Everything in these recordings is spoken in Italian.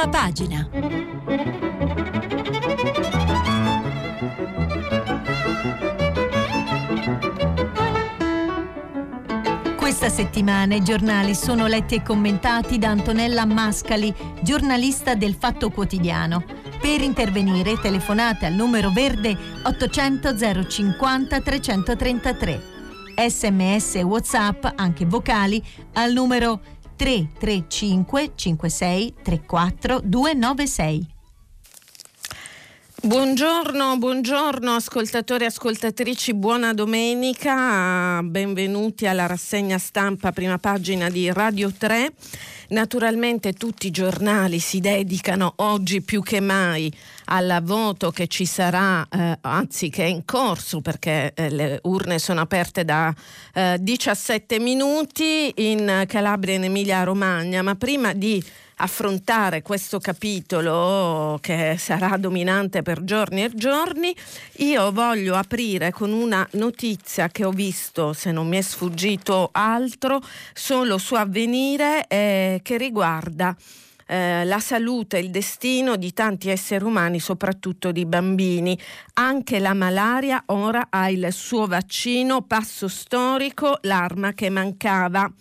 Prima pagina. Questa settimana i giornali sono letti e commentati da Antonella Mascali, giornalista del Fatto Quotidiano. Per intervenire telefonate al numero verde 800 050 333. Sms e WhatsApp, anche vocali, al numero 335 56 34 296. Buongiorno, buongiorno ascoltatori e ascoltatrici, buona domenica, benvenuti alla rassegna stampa prima pagina di Radio 3. Naturalmente tutti i giornali si dedicano oggi più che mai al voto che ci sarà, eh, anzi che è in corso perché eh, le urne sono aperte da eh, 17 minuti in Calabria e in Emilia Romagna, ma prima di affrontare questo capitolo che sarà dominante per giorni e giorni, io voglio aprire con una notizia che ho visto, se non mi è sfuggito altro, solo su avvenire eh, che riguarda eh, la salute e il destino di tanti esseri umani, soprattutto di bambini. Anche la malaria ora ha il suo vaccino, passo storico, l'arma che mancava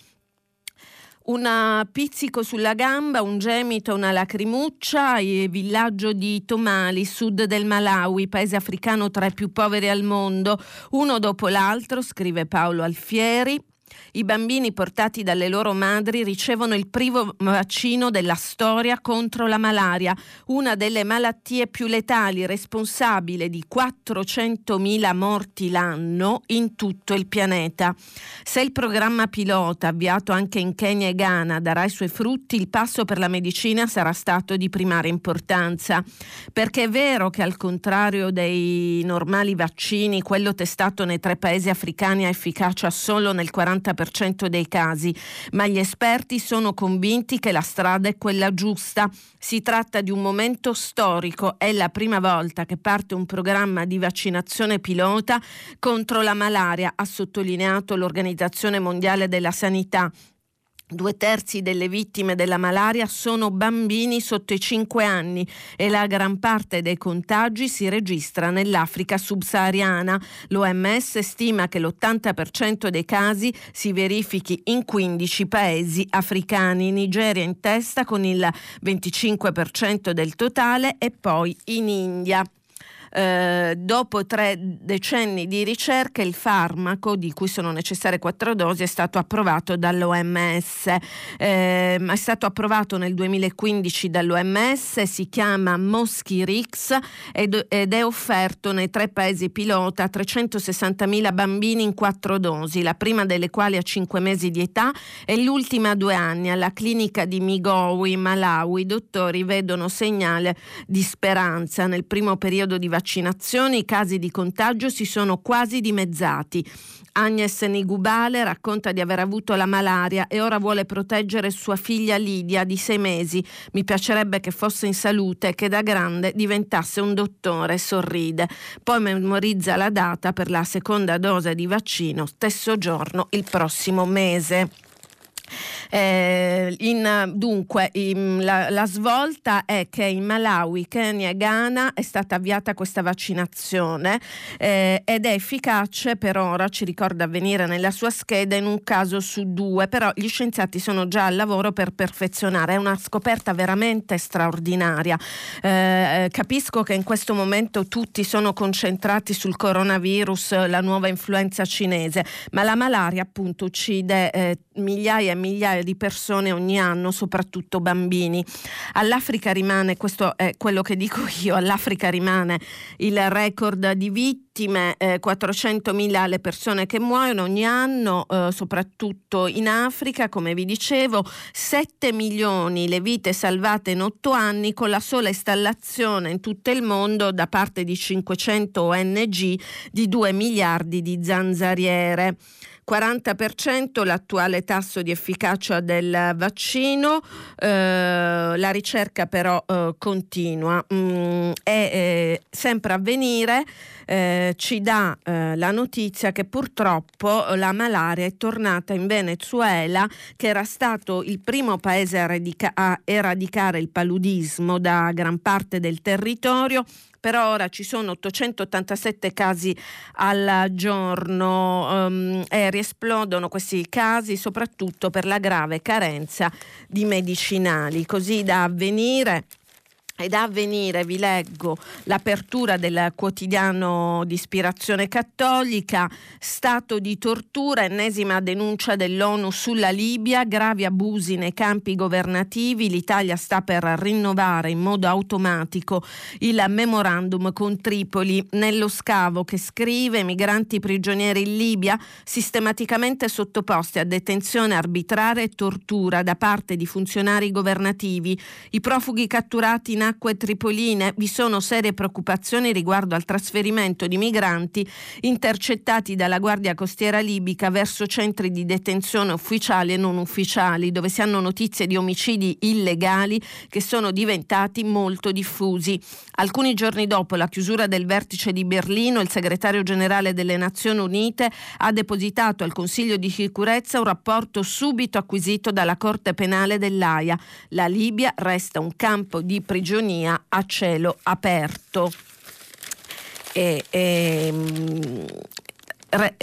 un pizzico sulla gamba, un gemito, una lacrimuccia, il villaggio di Tomali, sud del Malawi, paese africano tra i più poveri al mondo, uno dopo l'altro, scrive Paolo Alfieri. I bambini portati dalle loro madri ricevono il primo vaccino della storia contro la malaria, una delle malattie più letali responsabile di 400.000 morti l'anno in tutto il pianeta. Se il programma pilota, avviato anche in Kenya e Ghana, darà i suoi frutti, il passo per la medicina sarà stato di primaria importanza. Perché è vero che al contrario dei normali vaccini, quello testato nei tre paesi africani ha efficacia solo nel 40% 90% dei casi, ma gli esperti sono convinti che la strada è quella giusta. Si tratta di un momento storico, è la prima volta che parte un programma di vaccinazione pilota contro la malaria, ha sottolineato l'Organizzazione Mondiale della Sanità. Due terzi delle vittime della malaria sono bambini sotto i 5 anni e la gran parte dei contagi si registra nell'Africa subsahariana. L'OMS stima che l'80% dei casi si verifichi in 15 paesi africani, Nigeria in testa con il 25% del totale e poi in India. Eh, dopo tre decenni di ricerca il farmaco di cui sono necessarie quattro dosi è stato approvato dall'OMS. Eh, è stato approvato nel 2015 dall'OMS, si chiama Moschirix ed, ed è offerto nei tre paesi pilota a 360.000 bambini in quattro dosi, la prima delle quali a 5 mesi di età e l'ultima a due anni. Alla clinica di Migowi, Malawi, i dottori vedono segnale di speranza. Nel primo periodo di vaccinazione vaccinazioni i casi di contagio si sono quasi dimezzati. Agnes Nigubale racconta di aver avuto la malaria e ora vuole proteggere sua figlia Lidia di sei mesi. Mi piacerebbe che fosse in salute e che da grande diventasse un dottore, sorride. Poi memorizza la data per la seconda dose di vaccino, stesso giorno, il prossimo mese. Eh, in, dunque, in, la, la, svolta è che in Malawi, Kenya e Ghana è stata avviata questa vaccinazione eh, ed è efficace per ora, ci ricorda avvenire nella sua scheda, in un caso su due, però gli scienziati sono già al lavoro per perfezionare. È una scoperta veramente straordinaria. Eh, capisco che in questo momento tutti sono concentrati sul coronavirus, la nuova influenza cinese, ma la malaria appunto uccide eh, migliaia e migliaia di persone ogni anno, soprattutto bambini. All'Africa rimane, questo è quello che dico io, all'Africa rimane il record di vittime, eh, 400.000 le persone che muoiono ogni anno, eh, soprattutto in Africa, come vi dicevo, 7 milioni le vite salvate in 8 anni con la sola installazione in tutto il mondo da parte di 500 ONG di 2 miliardi di zanzariere. 40% l'attuale tasso di efficacia del vaccino, eh, la ricerca però eh, continua. Mm, è eh, sempre a venire eh, ci dà eh, la notizia che purtroppo la malaria è tornata in Venezuela, che era stato il primo paese a, radica- a eradicare il paludismo da gran parte del territorio per ora ci sono 887 casi al giorno um, e riesplodono questi casi soprattutto per la grave carenza di medicinali, così da avvenire ed a venire, vi leggo, l'apertura del quotidiano di ispirazione cattolica, stato di tortura, ennesima denuncia dell'ONU sulla Libia, gravi abusi nei campi governativi, l'Italia sta per rinnovare in modo automatico il memorandum con Tripoli. Nello scavo che scrive migranti prigionieri in Libia sistematicamente sottoposti a detenzione arbitraria e tortura da parte di funzionari governativi, i profughi catturati in acque tripoline vi sono serie preoccupazioni riguardo al trasferimento di migranti intercettati dalla Guardia Costiera libica verso centri di detenzione ufficiali e non ufficiali, dove si hanno notizie di omicidi illegali che sono diventati molto diffusi. Alcuni giorni dopo la chiusura del vertice di Berlino, il segretario generale delle Nazioni Unite ha depositato al Consiglio di sicurezza un rapporto subito acquisito dalla Corte Penale dell'AIA. La Libia resta un campo di prigionia prigionia a cielo aperto. E, e,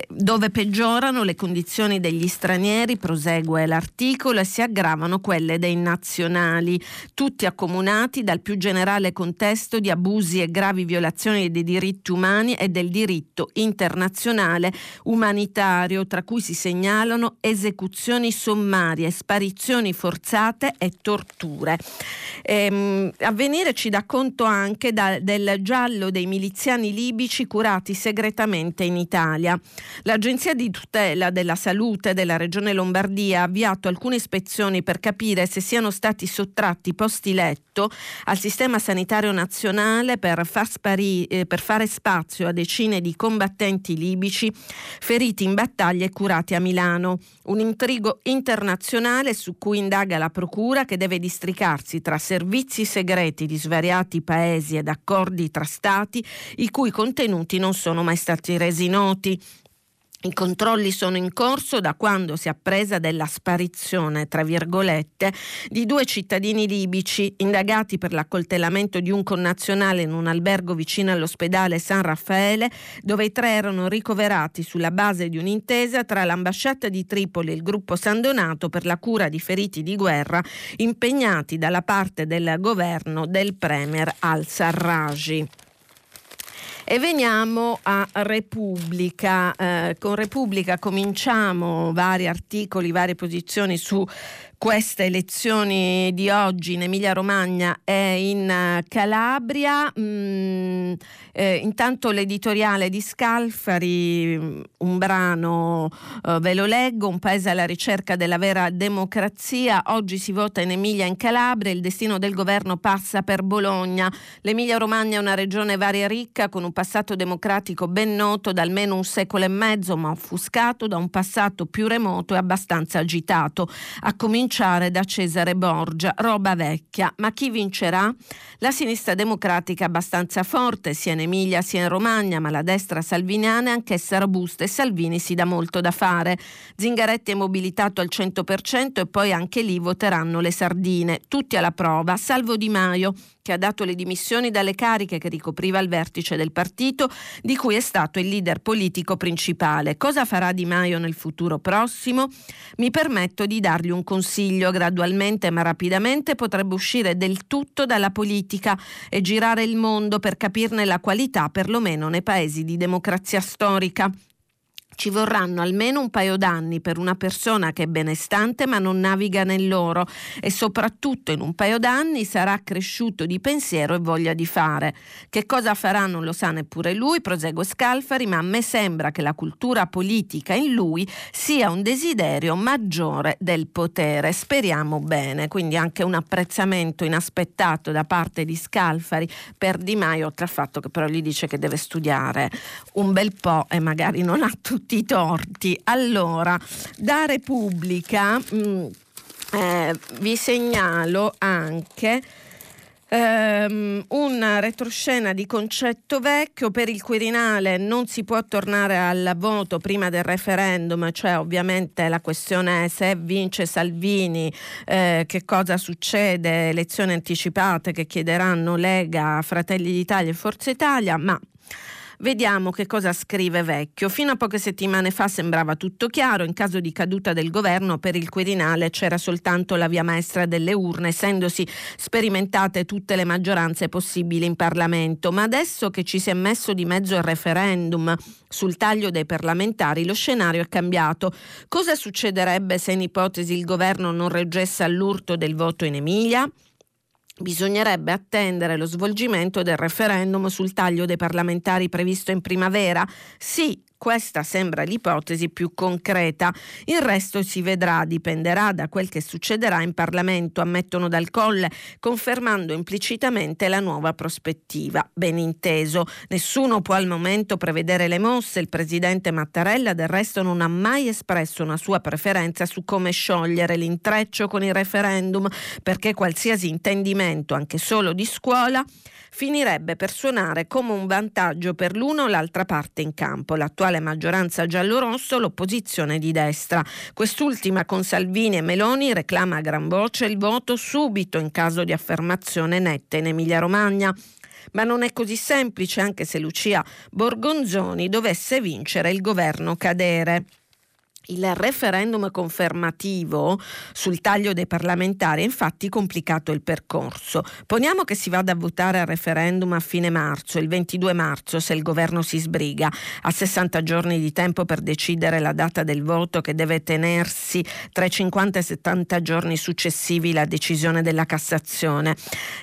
dove peggiorano le condizioni degli stranieri, prosegue l'articolo, e si aggravano quelle dei nazionali, tutti accomunati dal più generale contesto di abusi e gravi violazioni dei diritti umani e del diritto internazionale umanitario, tra cui si segnalano esecuzioni sommarie, sparizioni forzate e torture. Ehm, avvenire ci dà conto anche da, del giallo dei miliziani libici curati segretamente in Italia. L'Agenzia di tutela della salute della Regione Lombardia ha avviato alcune ispezioni per capire se siano stati sottratti posti letto al sistema sanitario nazionale per, far spari, eh, per fare spazio a decine di combattenti libici feriti in battaglie e curati a Milano. Un intrigo internazionale su cui indaga la Procura che deve districarsi tra servizi segreti di svariati paesi ed accordi tra stati i cui contenuti non sono mai stati resi noti. I controlli sono in corso da quando si è appresa della sparizione, tra virgolette, di due cittadini libici indagati per l'accoltellamento di un connazionale in un albergo vicino all'ospedale San Raffaele, dove i tre erano ricoverati sulla base di un'intesa tra l'ambasciata di Tripoli e il gruppo San Donato per la cura di feriti di guerra impegnati dalla parte del governo del premier al-Sarraji. E veniamo a Repubblica. Eh, con Repubblica cominciamo vari articoli, varie posizioni su queste elezioni di oggi in Emilia Romagna e in eh, Calabria. Mm, eh, intanto l'editoriale di Scalfari, mm, un brano eh, ve lo leggo, un paese alla ricerca della vera democrazia. Oggi si vota in Emilia e in Calabria, il destino del governo passa per Bologna. L'Emilia Romagna è una regione varia e ricca con un passato democratico ben noto da almeno un secolo e mezzo, ma offuscato da un passato più remoto e abbastanza agitato. A cominciare cominciare da Cesare Borgia, roba vecchia. Ma chi vincerà? La sinistra democratica abbastanza forte, sia in Emilia sia in Romagna, ma la destra salviniana è anch'essa robusta e Salvini si dà molto da fare. Zingaretti è mobilitato al 100% e poi anche lì voteranno le sardine. Tutti alla prova, salvo Di Maio, che ha dato le dimissioni dalle cariche che ricopriva al vertice del partito, di cui è stato il leader politico principale. Cosa farà Di Maio nel futuro prossimo? Mi permetto di dargli un consiglio. Gradualmente ma rapidamente potrebbe uscire del tutto dalla politica e girare il mondo per capirne la qualità, perlomeno nei paesi di democrazia storica. Ci vorranno almeno un paio d'anni per una persona che è benestante ma non naviga nell'oro e soprattutto in un paio d'anni sarà cresciuto di pensiero e voglia di fare. Che cosa farà non lo sa neppure lui, prosegue Scalfari, ma a me sembra che la cultura politica in lui sia un desiderio maggiore del potere. Speriamo bene, quindi anche un apprezzamento inaspettato da parte di Scalfari per Di Maio, oltre al fatto che però gli dice che deve studiare un bel po' e magari non ha tutto tutti i torti. Allora, da Repubblica mh, mm, eh, vi segnalo anche Um, una retroscena di concetto vecchio per il Quirinale non si può tornare al voto prima del referendum, cioè ovviamente la questione è se vince Salvini, eh, che cosa succede, elezioni anticipate che chiederanno Lega, Fratelli d'Italia e Forza Italia, ma Vediamo che cosa scrive Vecchio. Fino a poche settimane fa sembrava tutto chiaro, in caso di caduta del governo per il Quirinale c'era soltanto la via maestra delle urne, essendosi sperimentate tutte le maggioranze possibili in Parlamento. Ma adesso che ci si è messo di mezzo il referendum sul taglio dei parlamentari, lo scenario è cambiato. Cosa succederebbe se in ipotesi il governo non reggesse all'urto del voto in Emilia? Bisognerebbe attendere lo svolgimento del referendum sul taglio dei parlamentari previsto in primavera? Sì, questa sembra l'ipotesi più concreta. Il resto si vedrà, dipenderà da quel che succederà in Parlamento, ammettono dal Colle, confermando implicitamente la nuova prospettiva. Ben inteso, nessuno può al momento prevedere le mosse. Il presidente Mattarella del resto non ha mai espresso una sua preferenza su come sciogliere l'intreccio con il referendum, perché qualsiasi intendimento, anche solo di scuola, finirebbe per suonare come un vantaggio per l'una o l'altra parte in campo, l'attuale maggioranza giallo-rosso, l'opposizione di destra. Quest'ultima con Salvini e Meloni reclama a gran voce il voto subito in caso di affermazione netta in Emilia-Romagna ma non è così semplice anche se Lucia Borgonzoni dovesse vincere il governo cadere. Il referendum confermativo sul taglio dei parlamentari ha infatti complicato il percorso. Poniamo che si vada a votare al referendum a fine marzo, il 22 marzo, se il governo si sbriga, ha 60 giorni di tempo per decidere la data del voto che deve tenersi tra i 50 e 70 giorni successivi alla decisione della Cassazione.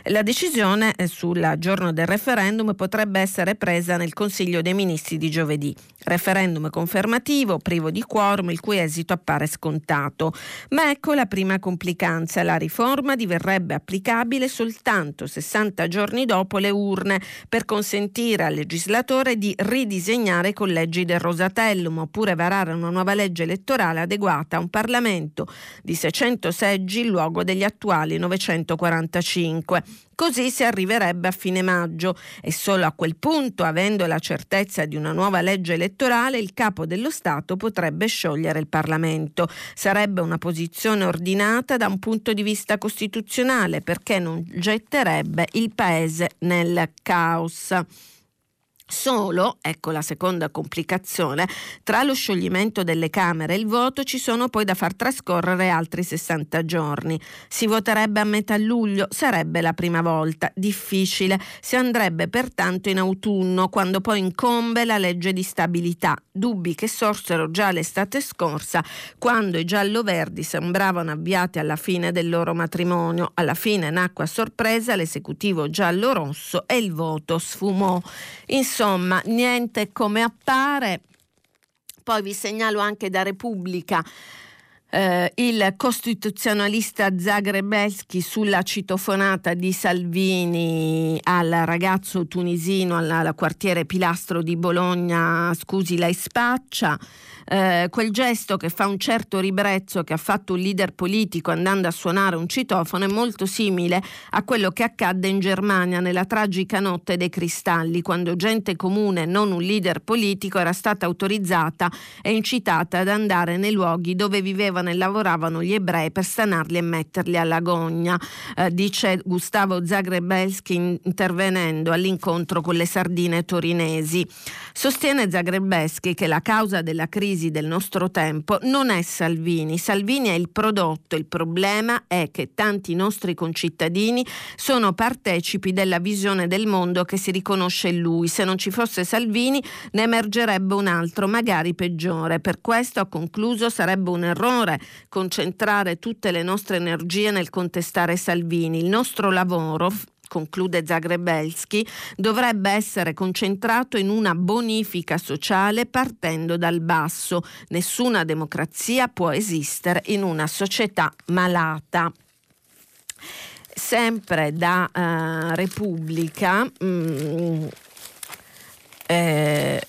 La decisione eh, sul giorno del referendum potrebbe essere presa nel Consiglio dei Ministri di giovedì. Referendum confermativo, privo di quorum, il cui esito appare scontato. Ma ecco la prima complicanza. La riforma diverrebbe applicabile soltanto 60 giorni dopo le urne per consentire al legislatore di ridisegnare i collegi del Rosatellum oppure varare una nuova legge elettorale adeguata a un Parlamento di 600 seggi in luogo degli attuali 945. Così si arriverebbe a fine maggio e solo a quel punto, avendo la certezza di una nuova legge elettorale, il capo dello Stato potrebbe sciogliere il Parlamento. Sarebbe una posizione ordinata da un punto di vista costituzionale perché non getterebbe il Paese nel caos. Solo, ecco la seconda complicazione, tra lo scioglimento delle Camere e il voto ci sono poi da far trascorrere altri 60 giorni. Si voterebbe a metà luglio, sarebbe la prima volta, difficile, si andrebbe pertanto in autunno, quando poi incombe la legge di stabilità, dubbi che sorsero già l'estate scorsa, quando i giallo-verdi sembravano avviati alla fine del loro matrimonio. Alla fine nacque a sorpresa l'esecutivo giallo-rosso e il voto sfumò. Insomma, Insomma, niente come appare. Poi vi segnalo anche da Repubblica eh, il costituzionalista Zagrebelski sulla citofonata di Salvini al ragazzo tunisino al, quartiere Pilastro di Bologna, scusi lei spaccia. Eh, quel gesto che fa un certo ribrezzo che ha fatto un leader politico andando a suonare un citofono è molto simile a quello che accadde in Germania nella tragica notte dei cristalli, quando gente comune, non un leader politico, era stata autorizzata e incitata ad andare nei luoghi dove vivevano e lavoravano gli ebrei per stanarli e metterli alla gogna, eh, dice Gustavo Zagrebelski intervenendo all'incontro con le sardine torinesi. Sostiene Zagrebelski che la causa della crisi del nostro tempo non è Salvini. Salvini è il prodotto, il problema è che tanti nostri concittadini sono partecipi della visione del mondo che si riconosce in lui. Se non ci fosse Salvini ne emergerebbe un altro, magari peggiore. Per questo, ha concluso, sarebbe un errore concentrare tutte le nostre energie nel contestare Salvini. Il nostro lavoro conclude Zagrebelski, dovrebbe essere concentrato in una bonifica sociale partendo dal basso. Nessuna democrazia può esistere in una società malata sempre da uh, Repubblica, mm, eh,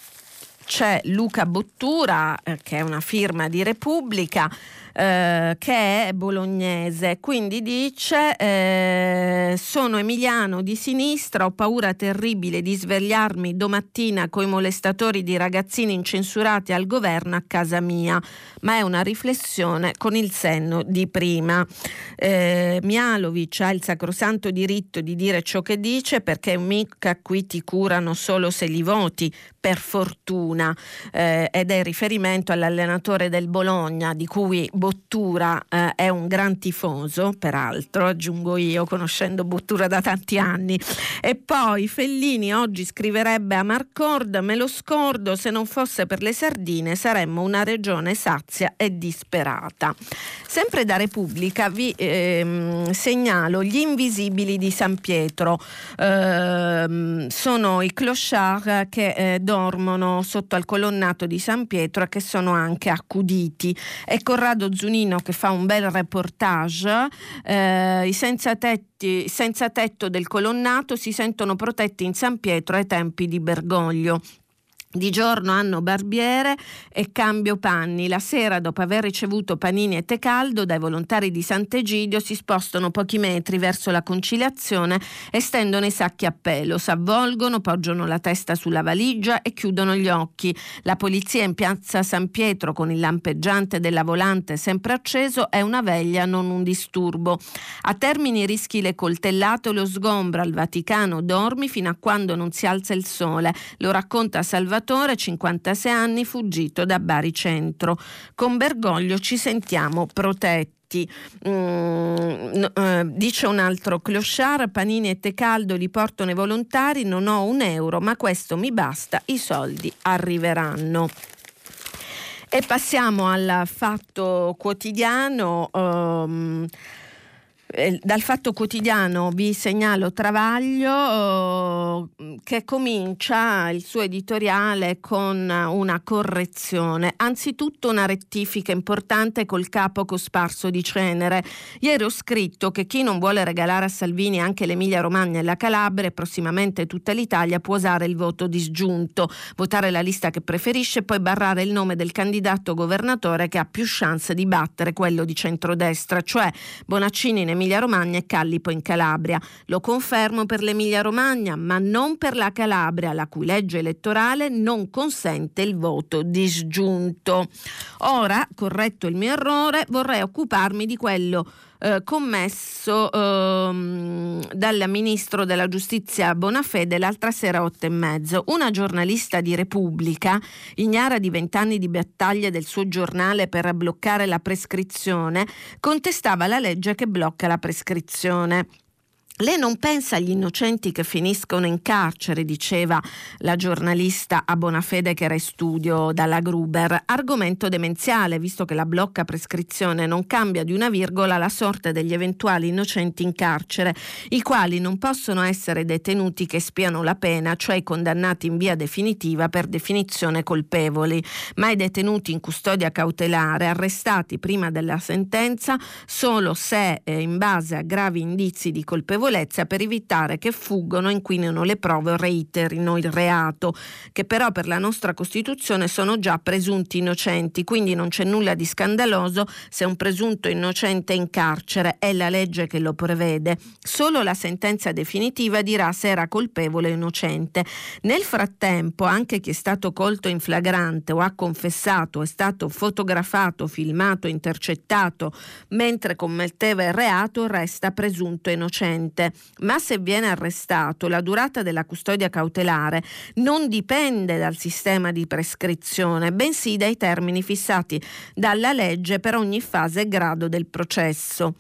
c'è Luca Bottura, eh, che è una firma di Repubblica, eh, che è bolognese, quindi dice eh, sono emiliano di sinistra, ho paura terribile di svegliarmi domattina coi molestatori di ragazzini incensurati al governo a casa mia, ma è una riflessione con il senno di prima. Eh, Mialovic ha il sacrosanto diritto di dire ciò che dice perché mica qui ti curano solo se li voti, per fortuna, eh, ed è riferimento all'allenatore del Bologna di cui Bottura eh, è un gran tifoso, peraltro, aggiungo io, conoscendo Bottura da tanti anni. E poi Fellini oggi scriverebbe a Marcord, me lo scordo, se non fosse per le sardine saremmo una regione sazia e disperata. Sempre da Repubblica vi ehm, segnalo gli invisibili di San Pietro, ehm, sono i clochard che eh, dormono sotto al colonnato di San Pietro e che sono anche accuditi. È Corrado Zunino che fa un bel reportage, eh, i senza tetti senza tetto del colonnato si sentono protetti in San Pietro ai tempi di Bergoglio. Di giorno hanno barbiere e cambio panni. La sera, dopo aver ricevuto panini e tè caldo dai volontari di Sant'Egidio, si spostano pochi metri verso la conciliazione e stendono i sacchi a pelo, s'avvolgono, poggiano la testa sulla valigia e chiudono gli occhi. La polizia in piazza San Pietro con il lampeggiante della volante sempre acceso è una veglia, non un disturbo. A Termini rischi le coltellate o lo sgombra al Vaticano dormi fino a quando non si alza il sole. Lo racconta Salvatore Salvatore, 56 anni, fuggito da Bari Centro. Con Bergoglio ci sentiamo protetti. Mm, uh, dice un altro clochard, panini e tè caldo li portano i volontari, non ho un euro, ma questo mi basta, i soldi arriveranno. E passiamo al fatto quotidiano. Um, eh, dal Fatto Quotidiano vi segnalo Travaglio eh, che comincia il suo editoriale con una correzione, anzitutto una rettifica importante col capo cosparso di cenere. Ieri ho scritto che chi non vuole regalare a Salvini anche l'Emilia Romagna e la Calabria e prossimamente tutta l'Italia può usare il voto disgiunto, votare la lista che preferisce e poi barrare il nome del candidato governatore che ha più chance di battere quello di centrodestra, cioè Bonaccini in Emilia Emilia-Romagna e Callipo in Calabria. Lo confermo per l'Emilia-Romagna, ma non per la Calabria, la cui legge elettorale non consente il voto disgiunto. Ora, corretto il mio errore, vorrei occuparmi di quello eh, commesso eh, dal ministro della giustizia Bonafede l'altra sera a otto e mezzo. Una giornalista di Repubblica, ignara di vent'anni di battaglie del suo giornale per bloccare la prescrizione, contestava la legge che blocca la prescrizione. Lei non pensa agli innocenti che finiscono in carcere, diceva la giornalista a Bonafede che era in studio dalla Gruber. Argomento demenziale, visto che la blocca prescrizione non cambia di una virgola la sorte degli eventuali innocenti in carcere, i quali non possono essere detenuti che spiano la pena, cioè condannati in via definitiva per definizione colpevoli, ma i detenuti in custodia cautelare, arrestati prima della sentenza solo se eh, in base a gravi indizi di colpevolezza colpevolezza per evitare che fuggano, inquinino le prove o reiterino il reato, che però per la nostra Costituzione sono già presunti innocenti, quindi non c'è nulla di scandaloso se un presunto innocente è in carcere, è la legge che lo prevede. Solo la sentenza definitiva dirà se era colpevole o innocente. Nel frattempo, anche chi è stato colto in flagrante o ha confessato, è stato fotografato, filmato, intercettato mentre commetteva il reato, resta presunto innocente niente, ma se viene arrestato la durata della custodia cautelare non dipende dal sistema di prescrizione, bensì dai termini fissati dalla legge per ogni fase e grado del processo.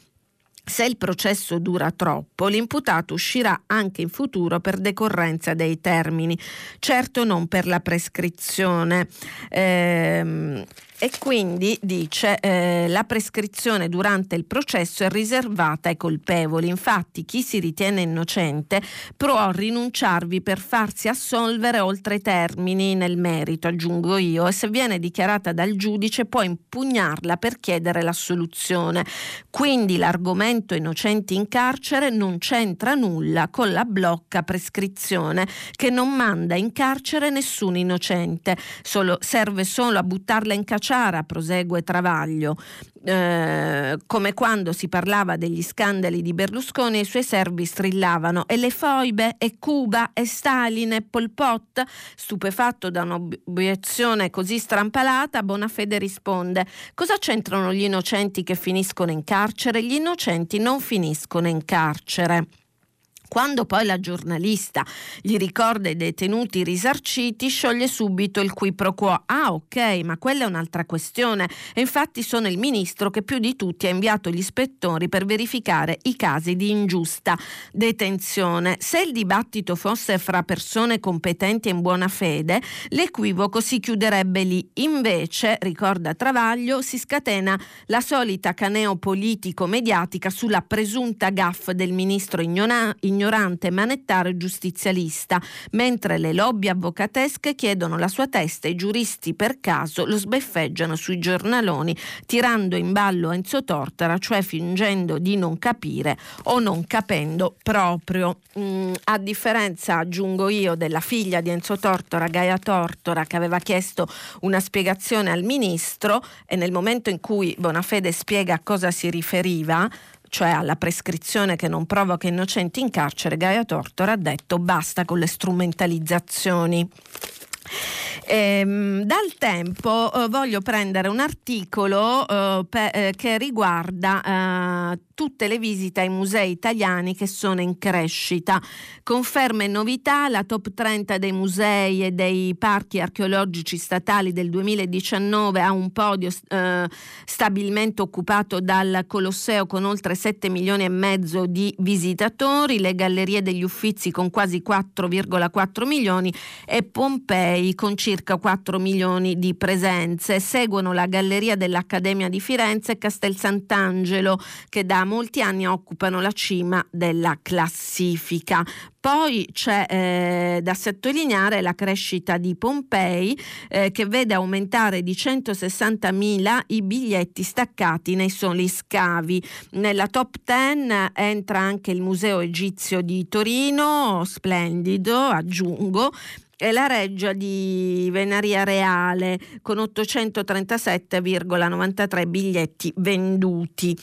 Se il processo dura troppo, l'imputato uscirà anche in futuro per decorrenza dei termini, certo non per la prescrizione. Ehm, e quindi dice eh, la prescrizione durante il processo è riservata ai colpevoli. Infatti chi si ritiene innocente può rinunciarvi per farsi assolvere oltre i termini nel merito, aggiungo io, e se viene dichiarata dal giudice può impugnarla per chiedere l'assoluzione. Quindi l'argomento innocenti in carcere non c'entra nulla con la blocca prescrizione che non manda in carcere nessun innocente, solo, serve solo a buttarla in cacciara Sciara, prosegue Travaglio, eh, come quando si parlava degli scandali di Berlusconi i suoi servi strillavano e le foibe? E Cuba? E Stalin? E Pol Pot, stupefatto da un'obiezione così strampalata, Bonafede risponde cosa c'entrano gli innocenti che finiscono in carcere? Gli innocenti non finiscono in carcere. Quando poi la giornalista gli ricorda i detenuti risarciti, scioglie subito il qui pro quo. Ah, ok, ma quella è un'altra questione. E infatti sono il ministro che più di tutti ha inviato gli ispettori per verificare i casi di ingiusta detenzione. Se il dibattito fosse fra persone competenti e in buona fede, l'equivoco si chiuderebbe lì. Invece, ricorda Travaglio, si scatena la solita caneo politico-mediatica sulla presunta gaffa del ministro ignorante ignorante manettaro e giustizialista, mentre le lobby avvocatesche chiedono la sua testa e i giuristi per caso lo sbeffeggiano sui giornaloni, tirando in ballo Enzo Tortora, cioè fingendo di non capire o non capendo proprio. Mm, a differenza, aggiungo io, della figlia di Enzo Tortora, Gaia Tortora, che aveva chiesto una spiegazione al ministro e nel momento in cui Bonafede spiega a cosa si riferiva, cioè alla prescrizione che non provoca innocenti in carcere, Gaia Tortora ha detto basta con le strumentalizzazioni. Ehm, dal tempo eh, voglio prendere un articolo eh, pe- eh, che riguarda eh, tutte le visite ai musei italiani che sono in crescita. Conferma e novità la top 30 dei musei e dei parchi archeologici statali del 2019 ha un podio eh, stabilmente occupato dal Colosseo con oltre 7 milioni e mezzo di visitatori, le gallerie degli Uffizi con quasi 4,4 milioni e Pompei con circa 4 milioni di presenze. Seguono la Galleria dell'Accademia di Firenze e Castel Sant'Angelo che da molti anni occupano la cima della classifica. Poi c'è eh, da sottolineare la crescita di Pompei eh, che vede aumentare di 160.000 i biglietti staccati nei soli scavi. Nella top 10 entra anche il Museo Egizio di Torino, splendido, aggiungo, e la reggia di Venaria Reale con 837,93 biglietti venduti.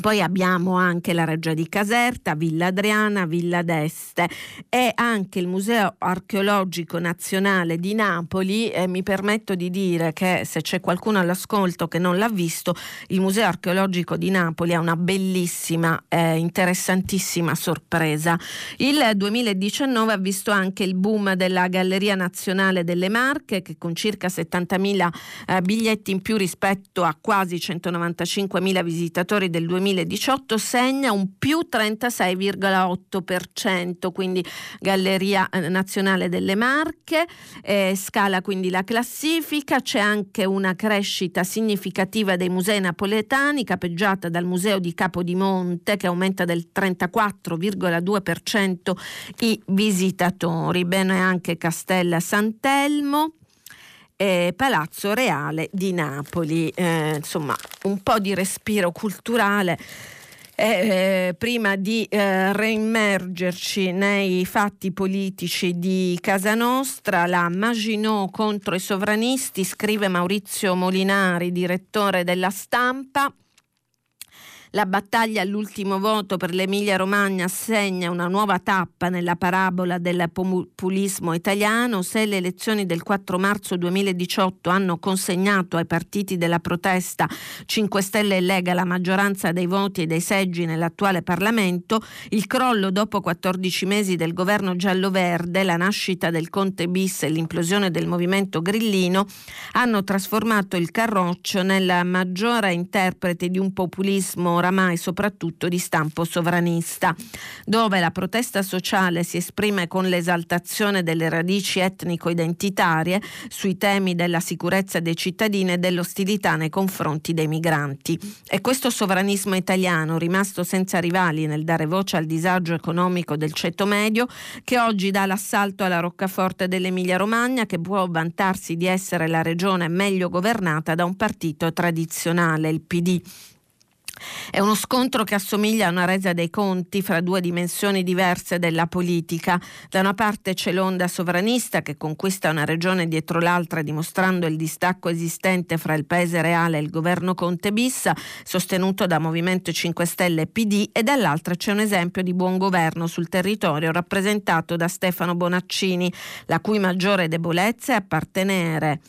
Poi abbiamo anche la Reggia di Caserta, Villa Adriana, Villa d'Este e anche il Museo Archeologico Nazionale di Napoli. E mi permetto di dire che se c'è qualcuno all'ascolto che non l'ha visto, il Museo Archeologico di Napoli ha una bellissima, eh, interessantissima sorpresa. Il 2019 ha visto anche il boom della Galleria Nazionale delle Marche che con circa 70.000 eh, biglietti in più rispetto a quasi 195.000 visitatori del 2019 2018 segna un più 36,8%, quindi Galleria eh, Nazionale delle Marche, eh, scala quindi la classifica, c'è anche una crescita significativa dei musei napoletani, capeggiata dal Museo di Capodimonte che aumenta del 34,2% i visitatori, bene anche Castella Sant'Elmo eh, Palazzo Reale di Napoli. Eh, insomma, un po' di respiro culturale. Eh, prima di eh, reimmergerci nei fatti politici di Casa Nostra, la Maginot contro i sovranisti, scrive Maurizio Molinari, direttore della stampa. La battaglia all'ultimo voto per l'Emilia-Romagna segna una nuova tappa nella parabola del populismo italiano. Se le elezioni del 4 marzo 2018 hanno consegnato ai partiti della protesta 5 Stelle e Lega la maggioranza dei voti e dei seggi nell'attuale Parlamento, il crollo dopo 14 mesi del governo giallo-verde, la nascita del Conte bis e l'implosione del movimento grillino hanno trasformato il Carroccio nella maggiore interprete di un populismo oramai soprattutto di stampo sovranista, dove la protesta sociale si esprime con l'esaltazione delle radici etnico-identitarie sui temi della sicurezza dei cittadini e dell'ostilità nei confronti dei migranti. E questo sovranismo italiano, rimasto senza rivali nel dare voce al disagio economico del ceto medio, che oggi dà l'assalto alla roccaforte dell'Emilia Romagna, che può vantarsi di essere la regione meglio governata da un partito tradizionale, il PD. È uno scontro che assomiglia a una resa dei conti fra due dimensioni diverse della politica. Da una parte c'è l'onda sovranista che conquista una regione dietro l'altra dimostrando il distacco esistente fra il paese reale e il governo Conte bis, sostenuto da Movimento 5 Stelle e PD, e dall'altra c'è un esempio di buon governo sul territorio rappresentato da Stefano Bonaccini, la cui maggiore debolezza è appartenere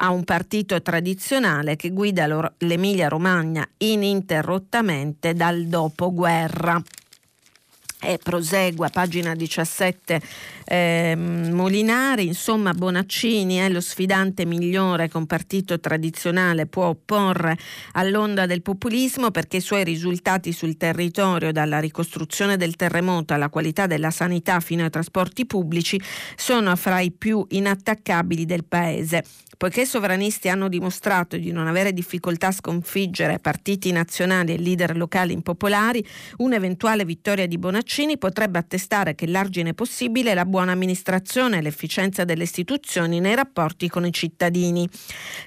a un partito tradizionale che guida l'Emilia Romagna ininterrottamente dal dopoguerra. E prosegue a pagina 17 eh, Molinari, insomma Bonaccini è lo sfidante migliore che un partito tradizionale può opporre all'onda del populismo perché i suoi risultati sul territorio, dalla ricostruzione del terremoto alla qualità della sanità fino ai trasporti pubblici, sono fra i più inattaccabili del paese. Poiché i sovranisti hanno dimostrato di non avere difficoltà a sconfiggere partiti nazionali e leader locali impopolari, un'eventuale vittoria di Bonaccini potrebbe attestare che l'argine possibile è la buona amministrazione e l'efficienza delle istituzioni nei rapporti con i cittadini.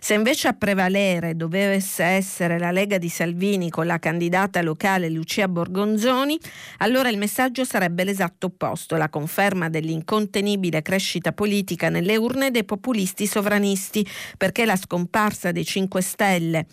Se invece a prevalere dovesse essere la Lega di Salvini con la candidata locale Lucia Borgonzoni, allora il messaggio sarebbe l'esatto opposto, la conferma dell'incontenibile crescita politica nelle urne dei populisti sovranisti perché la scomparsa dei 5 Stelle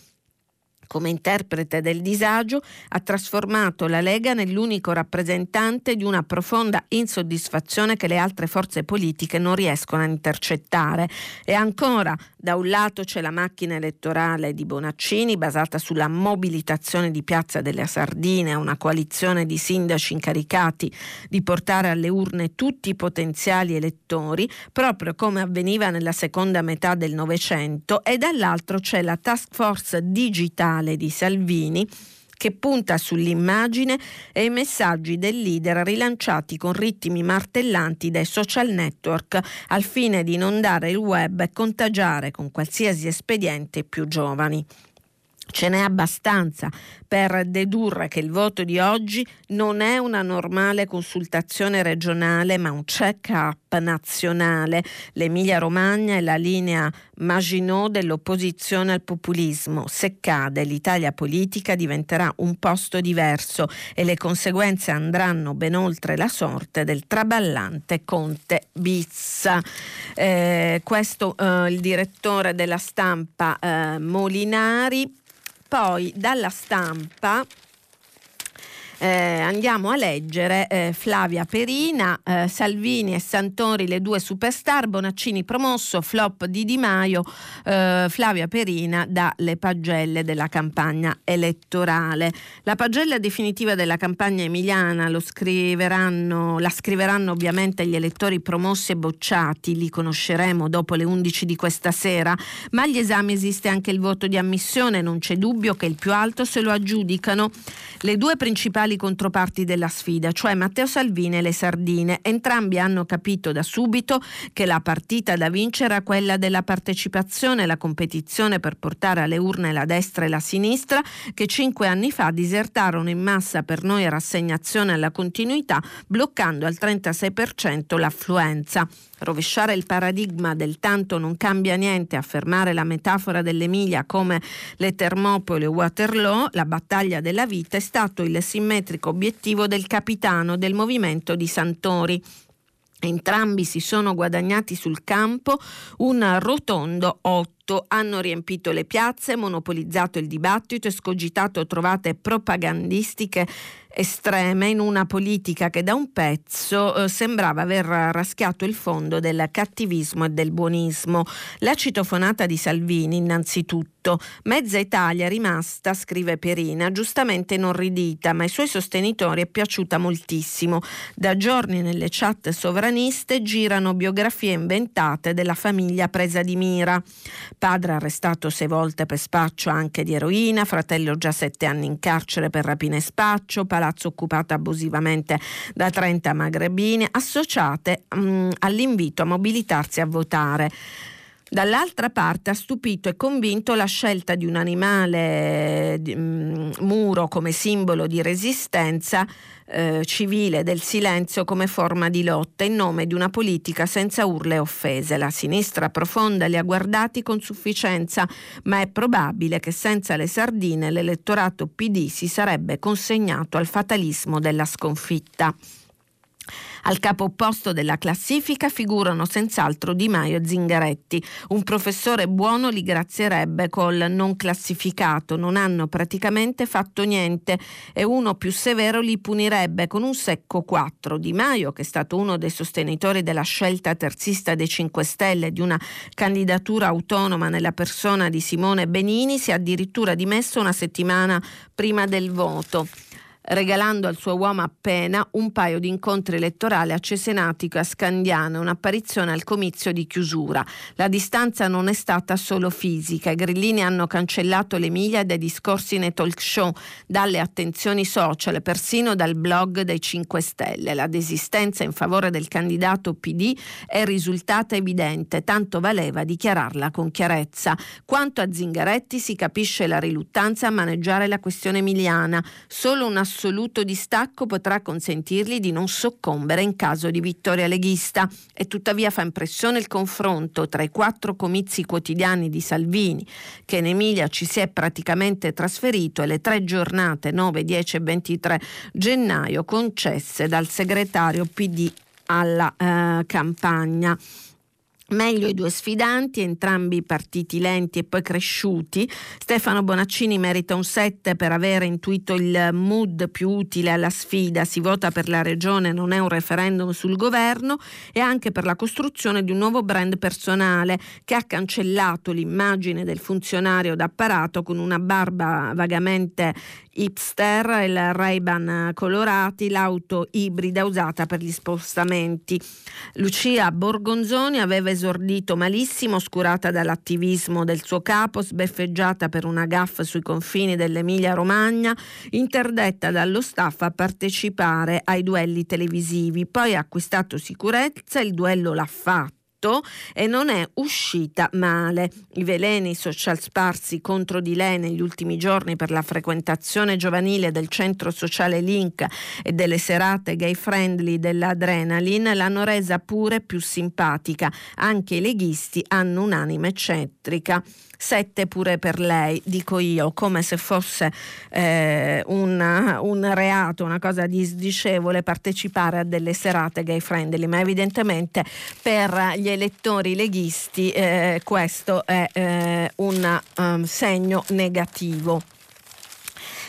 come interprete del disagio, ha trasformato la Lega nell'unico rappresentante di una profonda insoddisfazione che le altre forze politiche non riescono a intercettare. E ancora, da un lato c'è la macchina elettorale di Bonaccini basata sulla mobilitazione di Piazza delle Sardine, una coalizione di sindaci incaricati di portare alle urne tutti i potenziali elettori, proprio come avveniva nella seconda metà del Novecento, e dall'altro c'è la task force digitale di Salvini che punta sull'immagine e i messaggi del leader rilanciati con ritmi martellanti dai social network al fine di inondare il web e contagiare con qualsiasi espediente più giovani. Ce n'è abbastanza per dedurre che il voto di oggi non è una normale consultazione regionale ma un check-up nazionale. L'Emilia Romagna è la linea Maginot dell'opposizione al populismo. Se cade l'Italia politica diventerà un posto diverso e le conseguenze andranno ben oltre la sorte del traballante Conte Bizza. Eh, questo eh, il direttore della stampa eh, Molinari poi dalla stampa eh, andiamo a leggere eh, Flavia Perina, eh, Salvini e Santori, le due superstar, Bonaccini promosso, flop di Di Maio, eh, Flavia Perina dalle pagelle della campagna elettorale. La pagella definitiva della campagna emiliana scriveranno, la scriveranno ovviamente gli elettori promossi e bocciati, li conosceremo dopo le 11 di questa sera, ma agli esami esiste anche il voto di ammissione, non c'è dubbio che il più alto se lo aggiudicano le due principali principali controparti della sfida, cioè Matteo Salvini e le Sardine. Entrambi hanno capito da subito che la partita da vincere era quella della partecipazione, la competizione per portare alle urne la destra e la sinistra, che cinque anni fa disertarono in massa per noi rassegnazione alla continuità, bloccando al 36% l'affluenza. Rovesciare il paradigma del tanto non cambia niente, affermare la metafora dell'Emilia come le Termopoli o Waterloo, la battaglia della vita, è stato il simmetrico obiettivo del capitano del movimento di Santori. Entrambi si sono guadagnati sul campo un rotondo 8 hanno riempito le piazze, monopolizzato il dibattito, escogitato trovate propagandistiche estreme in una politica che da un pezzo eh, sembrava aver raschiato il fondo del cattivismo e del buonismo. La citofonata di Salvini, innanzitutto, mezza Italia rimasta, scrive Perina, giustamente inorridita, ma ai suoi sostenitori è piaciuta moltissimo. Da giorni nelle chat sovraniste girano biografie inventate della famiglia presa di mira. padre arrestato sei volte per spaccio anche di eroina, fratello già sette anni in carcere per rapina e spaccio, palazzo occupato abusivamente da 30 magrebine, associate mh, mm, all'invito a mobilitarsi a votare. Dall'altra parte ha stupito e convinto la scelta di un animale um, muro come simbolo di resistenza eh, civile del silenzio come forma di lotta in nome di una politica senza urle e offese. La sinistra profonda li ha guardati con sufficienza, ma è probabile che senza le sardine l'elettorato PD si sarebbe consegnato al fatalismo della sconfitta. Al capo opposto della classifica figurano senz'altro Di Maio e Zingaretti. Un professore buono li grazierebbe col non classificato, non hanno praticamente fatto niente e uno più severo li punirebbe con un secco 4. Di Maio, che è stato uno dei sostenitori della scelta terzista dei 5 Stelle di una candidatura autonoma nella persona di Simone Benini, si è addirittura dimesso una settimana prima del voto regalando al suo uomo appena un paio di incontri elettorali a Cesenatico e a Scandiano, un'apparizione al comizio di chiusura. La distanza non è stata solo fisica, i grillini hanno cancellato le miglia dai discorsi nei talk show, dalle attenzioni social, persino dal blog dei 5 Stelle. La desistenza in favore del candidato PD è risultata evidente, tanto valeva dichiararla con chiarezza. Quanto a Zingaretti si capisce la riluttanza a maneggiare la questione emiliana, solo una assoluto distacco potrà consentirgli di non soccombere in caso di vittoria leghista e tuttavia fa impressione il confronto tra i quattro comizi quotidiani di Salvini, che in Emilia ci si è praticamente trasferito, e le tre giornate 9, 10 e 23 gennaio concesse dal segretario PD alla eh, campagna. Meglio i due sfidanti, entrambi partiti lenti e poi cresciuti. Stefano Bonaccini merita un 7 per aver intuito il mood più utile alla sfida. Si vota per la regione, non è un referendum sul governo e anche per la costruzione di un nuovo brand personale che ha cancellato l'immagine del funzionario d'apparato con una barba vagamente hipster, il Ray-Ban colorati, l'auto ibrida usata per gli spostamenti. Lucia Borgonzoni aveva esordito malissimo, oscurata dall'attivismo del suo capo, sbeffeggiata per una gaffa sui confini dell'Emilia Romagna, interdetta dallo staff a partecipare ai duelli televisivi. Poi ha acquistato sicurezza, il duello l'ha fatto e non è uscita male. I veleni social sparsi contro di lei negli ultimi giorni per la frequentazione giovanile del centro sociale Link e delle serate gay friendly dell'Adrenaline l'hanno resa pure più simpatica. Anche i leghisti hanno un'anima eccentrica sette pure per lei, dico io, come se fosse eh, un, un, reato, una cosa disdicevole partecipare a delle serate gay friendly, ma evidentemente per gli elettori leghisti eh, questo è eh, un um, segno negativo.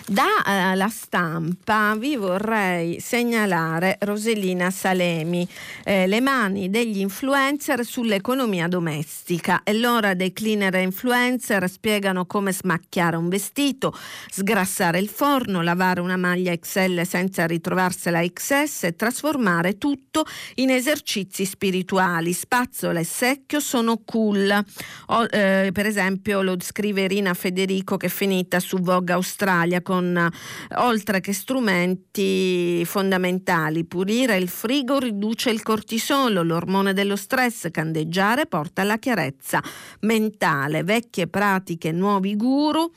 Dalla eh, stampa vi vorrei segnalare Rosellina Salemi, eh, le mani degli influencer sull'economia domestica. È l'ora dei cleaner e influencer spiegano come smacchiare un vestito, sgrassare il forno, lavare una maglia XL senza ritrovarsela XS e trasformare tutto in esercizi spirituali. Spazzola e secchio sono cool. O, eh, per esempio lo scrive Irina Federico che è finita su Vogue Australia con con oltre che strumenti fondamentali. Pulire il frigo riduce il cortisolo, l'ormone dello stress, candeggiare porta alla chiarezza mentale, vecchie pratiche, nuovi guru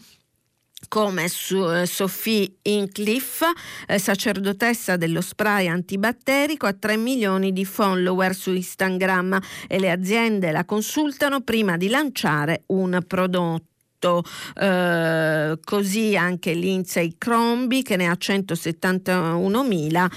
come eh, Sophie Incliffe, eh, sacerdotessa dello spray antibatterico, ha 3 milioni di follower su Instagram e le aziende la consultano prima di lanciare un prodotto fatto eh, così anche Lindsay Crombie che ne ha 171.000.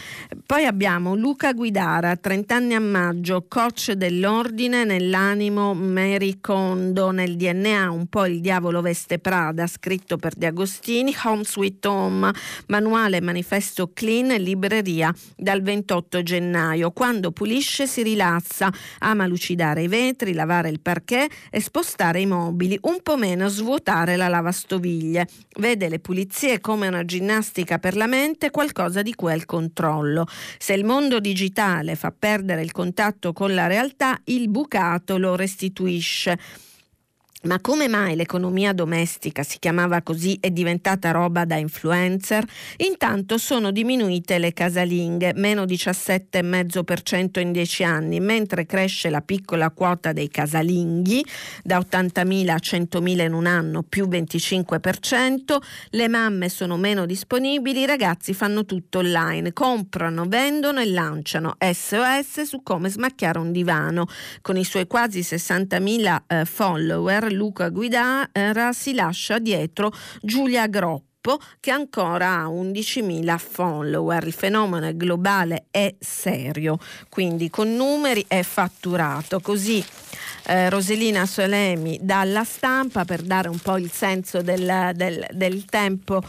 Poi abbiamo Luca Guidara, 30 anni a maggio, coach dell'ordine nell'animo Mary Kondo, nel DNA un po' il diavolo veste Prada, scritto per Di Agostini, Home Sweet Home, manuale manifesto clean, libreria dal 28 gennaio. Quando pulisce si rilassa, ama lucidare i vetri, lavare il parquet e spostare i mobili, un po' meno svuotati svuotare la lavastoviglie. Vede le pulizie come una ginnastica per la mente, qualcosa di cui ha il controllo. Se il mondo digitale fa perdere il contatto con la realtà, il bucato lo restituisce. Ma come mai l'economia domestica si chiamava così è diventata roba da influencer? Intanto sono diminuite le casalinghe, meno 17,5% in 10 anni, mentre cresce la piccola quota dei casalinghi, da 80.000 a 100.000 in un anno, più 25%, le mamme sono meno disponibili, i ragazzi fanno tutto online, comprano, vendono e lanciano SOS su come smacchiare un divano. Con i suoi quasi 60.000 eh, follower, Luca Guidara si lascia dietro Giulia Groppo che ancora ha 11.000 follower. Il fenomeno è globale e serio, quindi con numeri è fatturato. Così eh, Roselina Solemi dalla stampa per dare un po' il senso del, del, del tempo.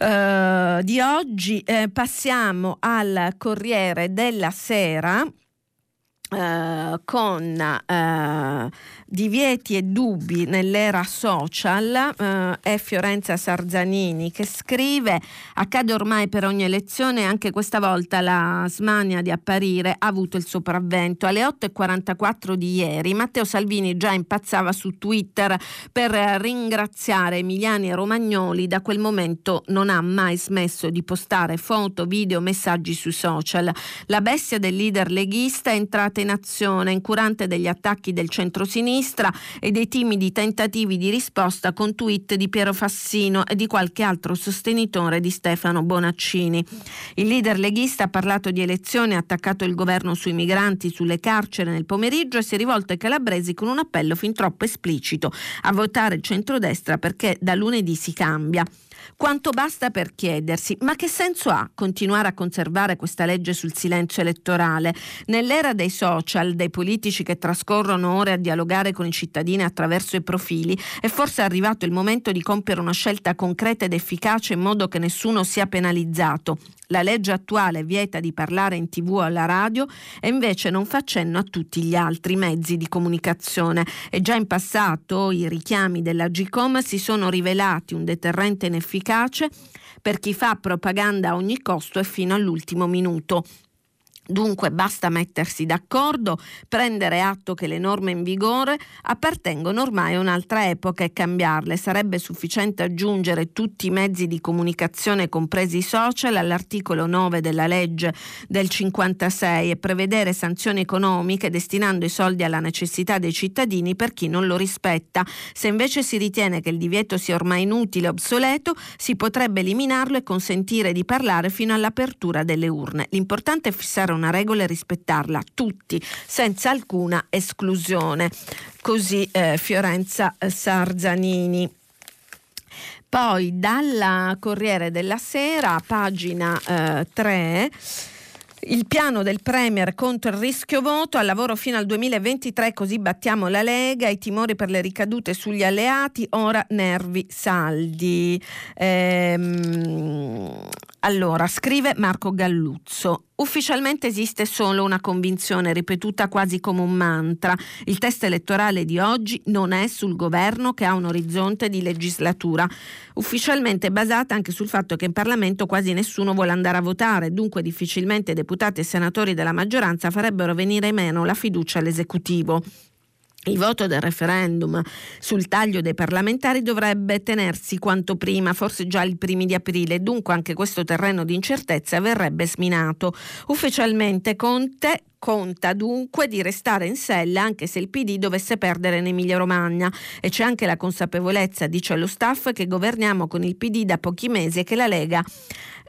Uh, di oggi eh, passiamo al Corriere della Sera uh, con uh, divieti e dubbi nell'era social eh, è Fiorenza Sarzanini che scrive accade ormai per ogni elezione anche questa volta la smania di apparire ha avuto il sopravvento. Alle 8.44 di ieri Matteo Salvini già impazzava su Twitter per ringraziare Emiliani e Romagnoli. Da quel momento non ha mai smesso di postare foto, video, messaggi sui social. La bestia del leader leghista è entrata in azione incurante degli attacchi del centro-sinistra sinistra e dei timidi tentativi di risposta con tweet di Piero Fassino e di qualche altro sostenitore di Stefano Bonaccini. Il leader leghista ha parlato di elezioni, ha attaccato il governo sui migranti, sulle carceri nel pomeriggio e si è rivolto ai calabresi con un appello fin troppo esplicito a votare centrodestra perché da lunedì si cambia. Quanto basta per chiedersi, ma che senso ha continuare a conservare questa legge sul silenzio elettorale? Nell'era dei social, dei politici che trascorrono ore a dialogare con i cittadini attraverso i profili, è forse arrivato il momento di compiere una scelta concreta ed efficace in modo che nessuno sia penalizzato. La legge attuale vieta di parlare in tv o alla radio e invece non fa cenno a tutti gli altri mezzi di comunicazione. E già in passato i richiami della GCOM si sono rivelati un deterrente inefficace per chi fa propaganda a ogni costo e fino all'ultimo minuto. Dunque basta mettersi d'accordo, prendere atto che le norme in vigore appartengono ormai a un'altra epoca e cambiarle. Sarebbe sufficiente aggiungere tutti i mezzi di comunicazione, compresi i social, all'articolo 9 della legge del 56 e prevedere sanzioni economiche destinando i soldi alla necessità dei cittadini per chi non lo rispetta. Se invece si ritiene che il divieto sia ormai inutile o obsoleto, si potrebbe eliminarlo e consentire di parlare fino all'apertura delle urne. L'importante è fissare una regola e rispettarla tutti, senza alcuna esclusione. Così eh, Fiorenza Sarzanini. Poi dalla Corriere della Sera, pagina eh, 3. Il piano del Premier contro il rischio voto al lavoro fino al 2023, così battiamo la Lega, i timori per le ricadute sugli alleati, ora nervi saldi. Ehm, allora, scrive Marco Galluzzo. Ufficialmente esiste solo una convinzione ripetuta quasi come un mantra. Il test elettorale di oggi non è sul governo che ha un orizzonte di legislatura. Ufficialmente basata anche sul fatto che in Parlamento quasi nessuno vuole andare a votare, dunque difficilmente deputati e senatori della maggioranza farebbero venire meno la fiducia all'esecutivo. Il voto del referendum sul taglio dei parlamentari dovrebbe tenersi quanto prima, forse già il primi di aprile, dunque anche questo terreno di incertezza verrebbe sminato. Ufficialmente Conte conta dunque di restare in sella anche se il PD dovesse perdere in Emilia Romagna e c'è anche la consapevolezza, dice lo staff, che governiamo con il PD da pochi mesi e che la Lega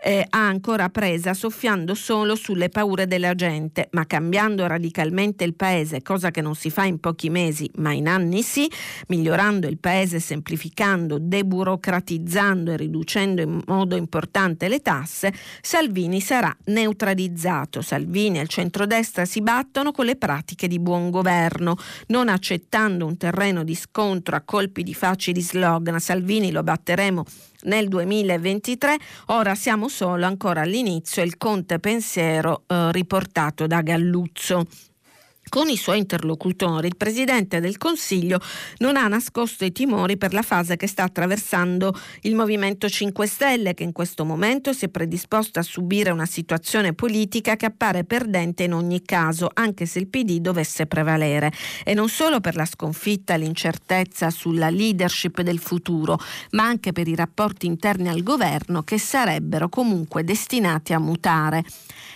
eh, ha ancora presa soffiando solo sulle paure della gente, ma cambiando radicalmente il paese, cosa che non si fa in pochi mesi, ma in anni sì, migliorando il paese, semplificando, deburocratizzando e riducendo in modo importante le tasse, Salvini sarà neutralizzato. Salvini e il centrodestra si battono con le pratiche di buon governo, non accettando un terreno di scontro a colpi di facili slogan. Salvini lo batteremo nel 2023, ora siamo solo ancora all'inizio, il conte pensiero eh, riportato da Galluzzo. Con i suoi interlocutori, il Presidente del Consiglio non ha nascosto i timori per la fase che sta attraversando il Movimento 5 Stelle, che in questo momento si è predisposto a subire una situazione politica che appare perdente in ogni caso, anche se il PD dovesse prevalere. E non solo per la sconfitta e l'incertezza sulla leadership del futuro, ma anche per i rapporti interni al governo che sarebbero comunque destinati a mutare.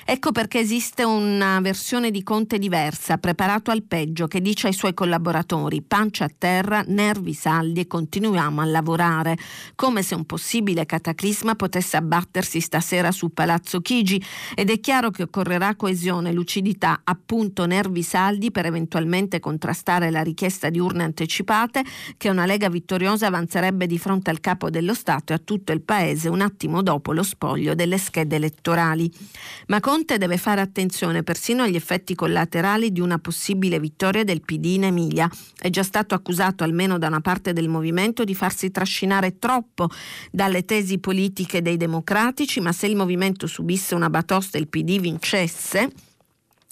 Ecco perché esiste una versione di Conte diversa, preparato al peggio, che dice ai suoi collaboratori pancia a terra, nervi saldi e continuiamo a lavorare, come se un possibile cataclisma potesse abbattersi stasera su Palazzo Chigi ed è chiaro che occorrerà coesione, lucidità, appunto nervi saldi per eventualmente contrastare la richiesta di urne anticipate che una Lega vittoriosa avanzerebbe di fronte al capo dello Stato e a tutto il Paese un attimo dopo lo spoglio delle schede elettorali. Ma Conte deve fare attenzione persino agli effetti collaterali di una possibile vittoria del PD in Emilia. È già stato accusato almeno da una parte del movimento di farsi trascinare troppo dalle tesi politiche dei democratici, ma se il movimento subisse una batosta e il PD vincesse,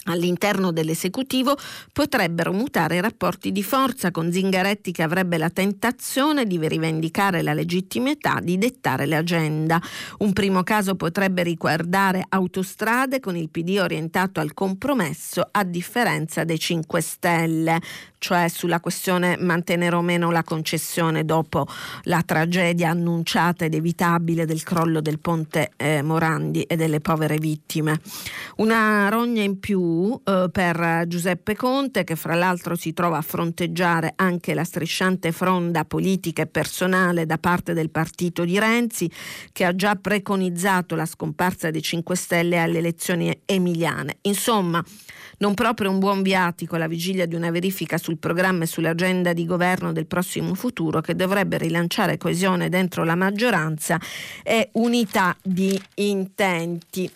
all'interno dell'esecutivo potrebbero mutare i rapporti di forza con Zingaretti che avrebbe la tentazione di rivendicare la legittimità di dettare l'agenda. Un primo caso potrebbe riguardare autostrade con il PD orientato al compromesso a differenza dei 5 Stelle cioè sulla questione mantenere o meno la concessione dopo la tragedia annunciata ed evitabile del crollo del ponte eh, Morandi e delle povere vittime. Una rogna in più eh, per Giuseppe Conte che fra l'altro si trova a fronteggiare anche la strisciante fronda politica e personale da parte del partito di Renzi che ha già preconizzato la scomparsa dei 5 Stelle alle elezioni emiliane. Insomma, non proprio un buon viatico alla vigilia di una verifica sul programma e sull'agenda di governo del prossimo futuro che dovrebbe rilanciare coesione dentro la maggioranza e unità di intenti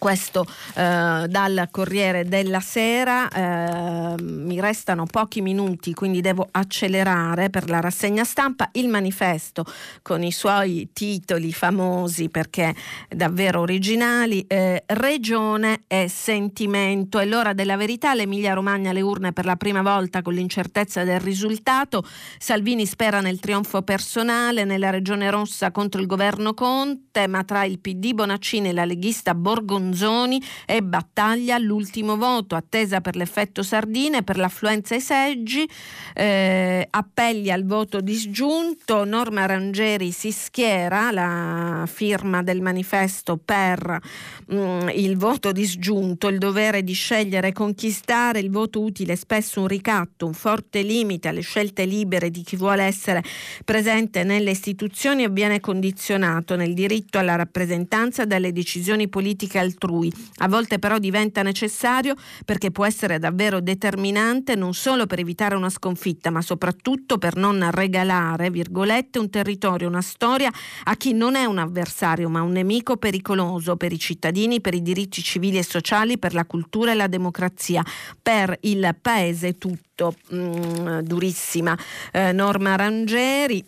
questo eh, dal Corriere della Sera. Eh, mi restano pochi minuti, quindi devo accelerare per la rassegna stampa. Il manifesto con i suoi titoli famosi perché davvero originali, eh, Regione e sentimento. È l'ora della verità, l'Emilia Romagna le urne per la prima volta con l'incertezza del risultato. Salvini spera nel trionfo personale nella Regione Rossa contro il governo Conte, ma tra il PD Bonaccini e la leghista Borgonzoni Manzoni e battaglia all'ultimo voto, attesa per l'effetto sardine, per l'affluenza ai seggi, eh, appelli al voto disgiunto, Norma Rangeri si schiera, la firma del manifesto per mh, mm, il voto disgiunto, il dovere di scegliere e conquistare, il voto utile spesso un ricatto, un forte limite alle scelte libere di chi vuole essere presente nelle istituzioni e viene condizionato nel diritto alla rappresentanza dalle decisioni politiche altrui. A volte però diventa necessario perché può essere davvero determinante non solo per evitare una sconfitta, ma soprattutto per non regalare, virgolette, un territorio, una storia a chi non è un avversario, ma un nemico pericoloso per i cittadini, per i diritti civili e sociali, per la cultura e la democrazia, per il paese tutto. Mm, durissima. Eh, Norma Rangeri.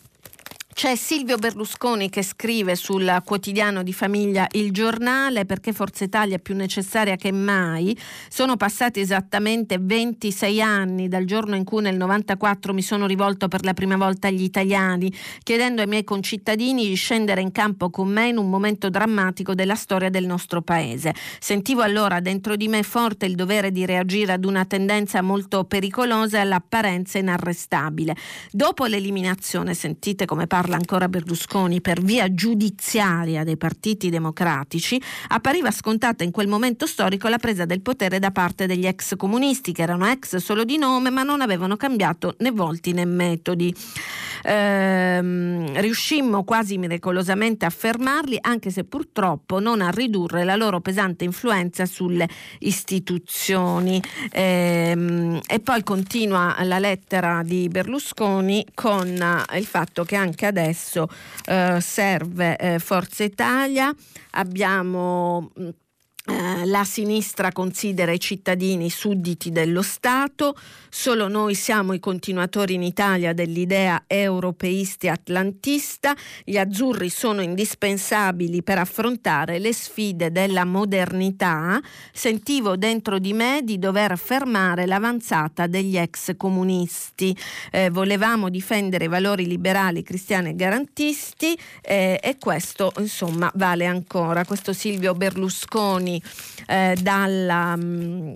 C'è Silvio Berlusconi che scrive sul quotidiano di famiglia Il Giornale perché Forza Italia è più necessaria che mai. Sono passati esattamente 26 anni dal giorno in cui nel 94 mi sono rivolto per la prima volta agli italiani, chiedendo ai miei concittadini di scendere in campo con me in un momento drammatico della storia del nostro paese. Sentivo allora dentro di me forte il dovere di reagire ad una tendenza molto pericolosa e all'apparenza inarrestabile. Dopo l'eliminazione, sentite come parla parla ancora Berlusconi, per via giudiziaria dei partiti democratici, appariva scontata in quel momento storico la presa del potere da parte degli ex comunisti, che erano ex solo di nome, ma non avevano cambiato né volti né metodi. Ehm, riuscimmo quasi miracolosamente a fermarli, anche se purtroppo non a ridurre la loro pesante influenza sulle istituzioni. Ehm, e poi continua la lettera di Berlusconi con il fatto che anche adesso eh, serve eh, Forza Italia, abbiamo eh, la sinistra considera i cittadini sudditi dello Stato, solo noi siamo i continuatori in Italia dell'idea europeisti atlantista, gli azzurri sono indispensabili per affrontare le sfide della modernità, sentivo dentro di me di dover fermare l'avanzata degli ex comunisti, eh, volevamo difendere i valori liberali, cristiani e garantisti eh, e questo insomma vale ancora. Questo Silvio Berlusconi eh, dalla... Mm,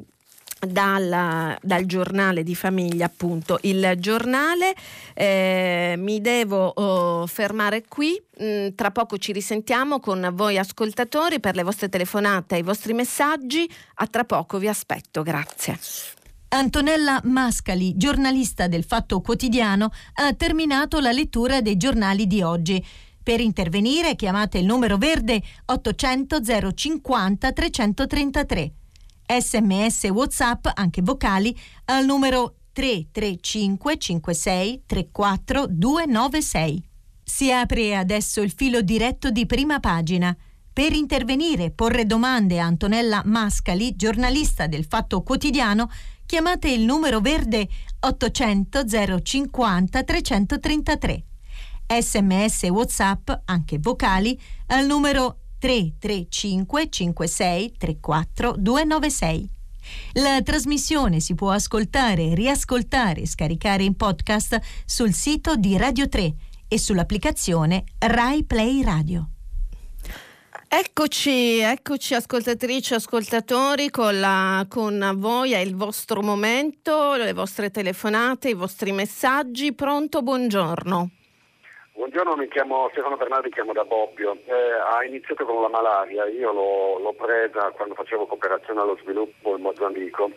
dal, dal, giornale di famiglia, appunto. Il giornale eh, mi devo oh, fermare qui. Mm, tra poco ci risentiamo con voi ascoltatori per le vostre telefonate e i vostri messaggi. A tra poco vi aspetto. Grazie. Antonella Mascali, giornalista del Fatto Quotidiano, ha terminato la lettura dei giornali di oggi. Per intervenire chiamate il numero verde 800 050 333. Sms WhatsApp, anche vocali, al numero 335 56 34 296. Si apre adesso il filo diretto di prima pagina. Per intervenire, porre domande a Antonella Mascali, giornalista del Fatto Quotidiano, chiamate il numero verde 800 050 333 sms e whatsapp, anche vocali, al numero 335 56 34 296. La trasmissione si può ascoltare, riascoltare e scaricare in podcast sul sito di Radio 3 e sull'applicazione Rai Play Radio. Eccoci, eccoci ascoltatrici ascoltatori con, la, con voi, è il vostro momento, le vostre telefonate, i vostri messaggi. Pronto, buongiorno. Buongiorno, mi chiamo Stefano Bernardi, chiamo da Bobbio. Eh, ha iniziato con la malaria, io l'ho, l'ho, presa quando facevo cooperazione allo sviluppo in Mozambico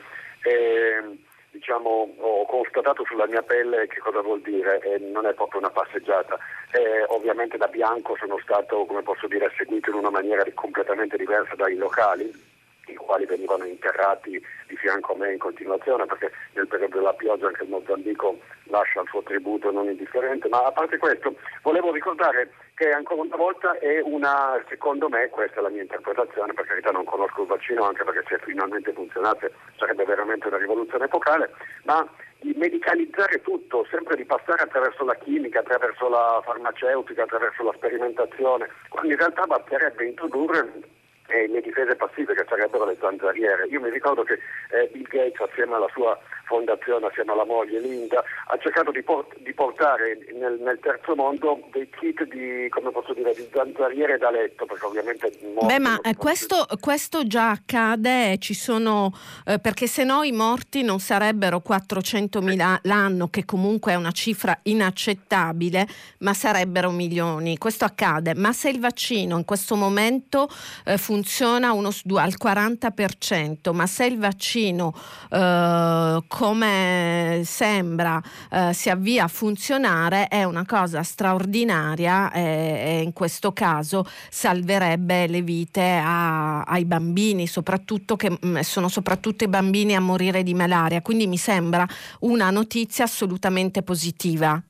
e diciamo, ho constatato sulla mia pelle che cosa vuol dire e non è proprio una passeggiata. E, ovviamente da bianco sono stato, come posso dire, seguito in una maniera completamente diversa dai locali i quali venivano interrati di fianco a me in continuazione perché nel periodo della pioggia anche il Mozambico lascia il suo tributo non indifferente, ma a parte questo volevo ricordare che ancora una volta è una, secondo me, questa è la mia interpretazione, per carità non conosco il vaccino anche perché se finalmente funzionasse sarebbe veramente una rivoluzione epocale, ma di medicalizzare tutto, sempre di passare attraverso la chimica, attraverso la farmaceutica, attraverso la sperimentazione, quando in realtà basterebbe introdurre e le difese passive che sarebbero le zanzariere. Io mi ricordo che eh, Bill Gates assieme alla sua fondazione, assieme alla moglie Linda, ha cercato di, port- di portare nel, nel, terzo mondo dei kit di, come posso dire, di zanzariere da letto, perché ovviamente... Beh, ma eh, questo, questo, già accade, ci sono, eh, perché se no i morti non sarebbero 400.000 l'anno, che comunque è una cifra inaccettabile, ma sarebbero milioni. Questo accade, ma se il vaccino in questo momento eh, funziona uno, al 40%, ma se il vaccino eh, come sembra eh, si avvia a funzionare è una cosa straordinaria e, e in questo caso salverebbe le vite a, ai bambini, soprattutto che mh, mm, sono soprattutto i bambini a morire di malaria. Quindi mi sembra una notizia assolutamente positiva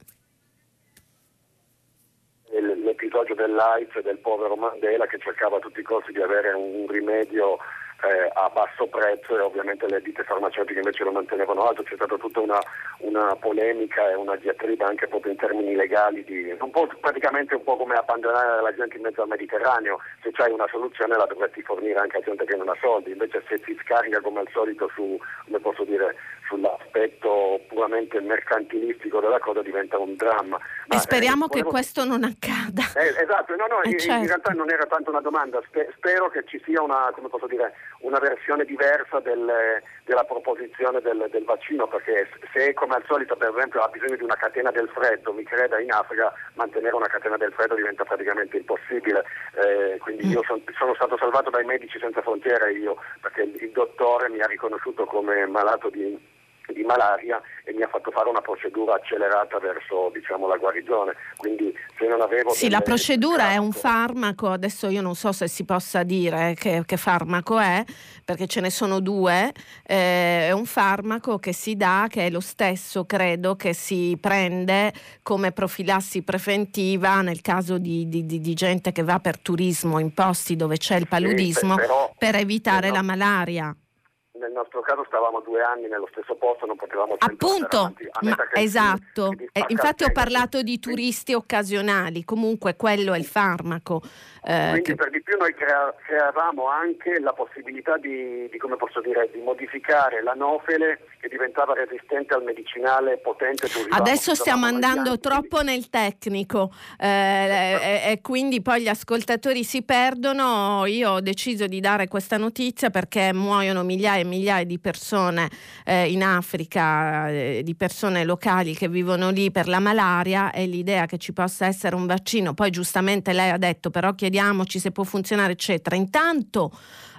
l'episodio dell'AIDS del povero Mandela che cercava a tutti i costi di avere un rimedio eh, a basso prezzo e ovviamente le ditte farmaceutiche invece lo mantenevano alto, c'è stata tutta una, una polemica e una diatriba anche proprio in termini legali, di, un praticamente un po' come abbandonare la gente in mezzo al Mediterraneo, se c'hai una soluzione la dovresti fornire anche a gente che non ha soldi, invece se si scarica come al solito su, come posso dire, sull'aspetto puramente mercantilistico della cosa diventa un dramma. Ma, e speriamo eh, volevo... che questo non accada. Eh, esatto, no, no, eh, in, certo. in, realtà non era tanto una domanda, spero che ci sia una, dire, una versione diversa del, della proposizione del, del, vaccino, perché se come al solito per esempio ha bisogno di una catena del freddo, mi creda in Africa mantenere una catena del freddo diventa praticamente impossibile, eh, quindi mm. io son, sono stato salvato dai medici senza frontiere io, perché il, il dottore mi ha riconosciuto come malato di di malaria e mi ha fatto fare una procedura accelerata verso diciamo, la guarigione. Quindi se non avevo... Sì, la procedura è un farmaco, adesso io non so se si possa dire che, che farmaco è, perché ce ne sono due, eh, è un farmaco che si dà, che è lo stesso, credo, che si prende come profilassi preventiva nel caso di, di, di, di gente che va per turismo in posti dove c'è il paludismo, sì, però, per evitare però, la malaria nel nostro caso stavamo due anni nello stesso posto, non potevamo Appunto, ma, esatto. Eh, infatti ho parlato di turisti occasionali, comunque quello è il farmaco. Eh, Quindi che... per di più noi crea- creavamo anche la possibilità di, di, dire, di, modificare l'anofele che diventava resistente al medicinale potente. Adesso stiamo andando troppo nel tecnico eh, e, e quindi poi gli ascoltatori si perdono. Io ho deciso di dare questa notizia perché muoiono migliaia e migliaia di persone eh, in Africa, eh, di persone locali che vivono lì per la malaria e l'idea che ci possa essere un vaccino. Poi giustamente lei ha detto però chiediamoci se può funzionare eccetera. Intanto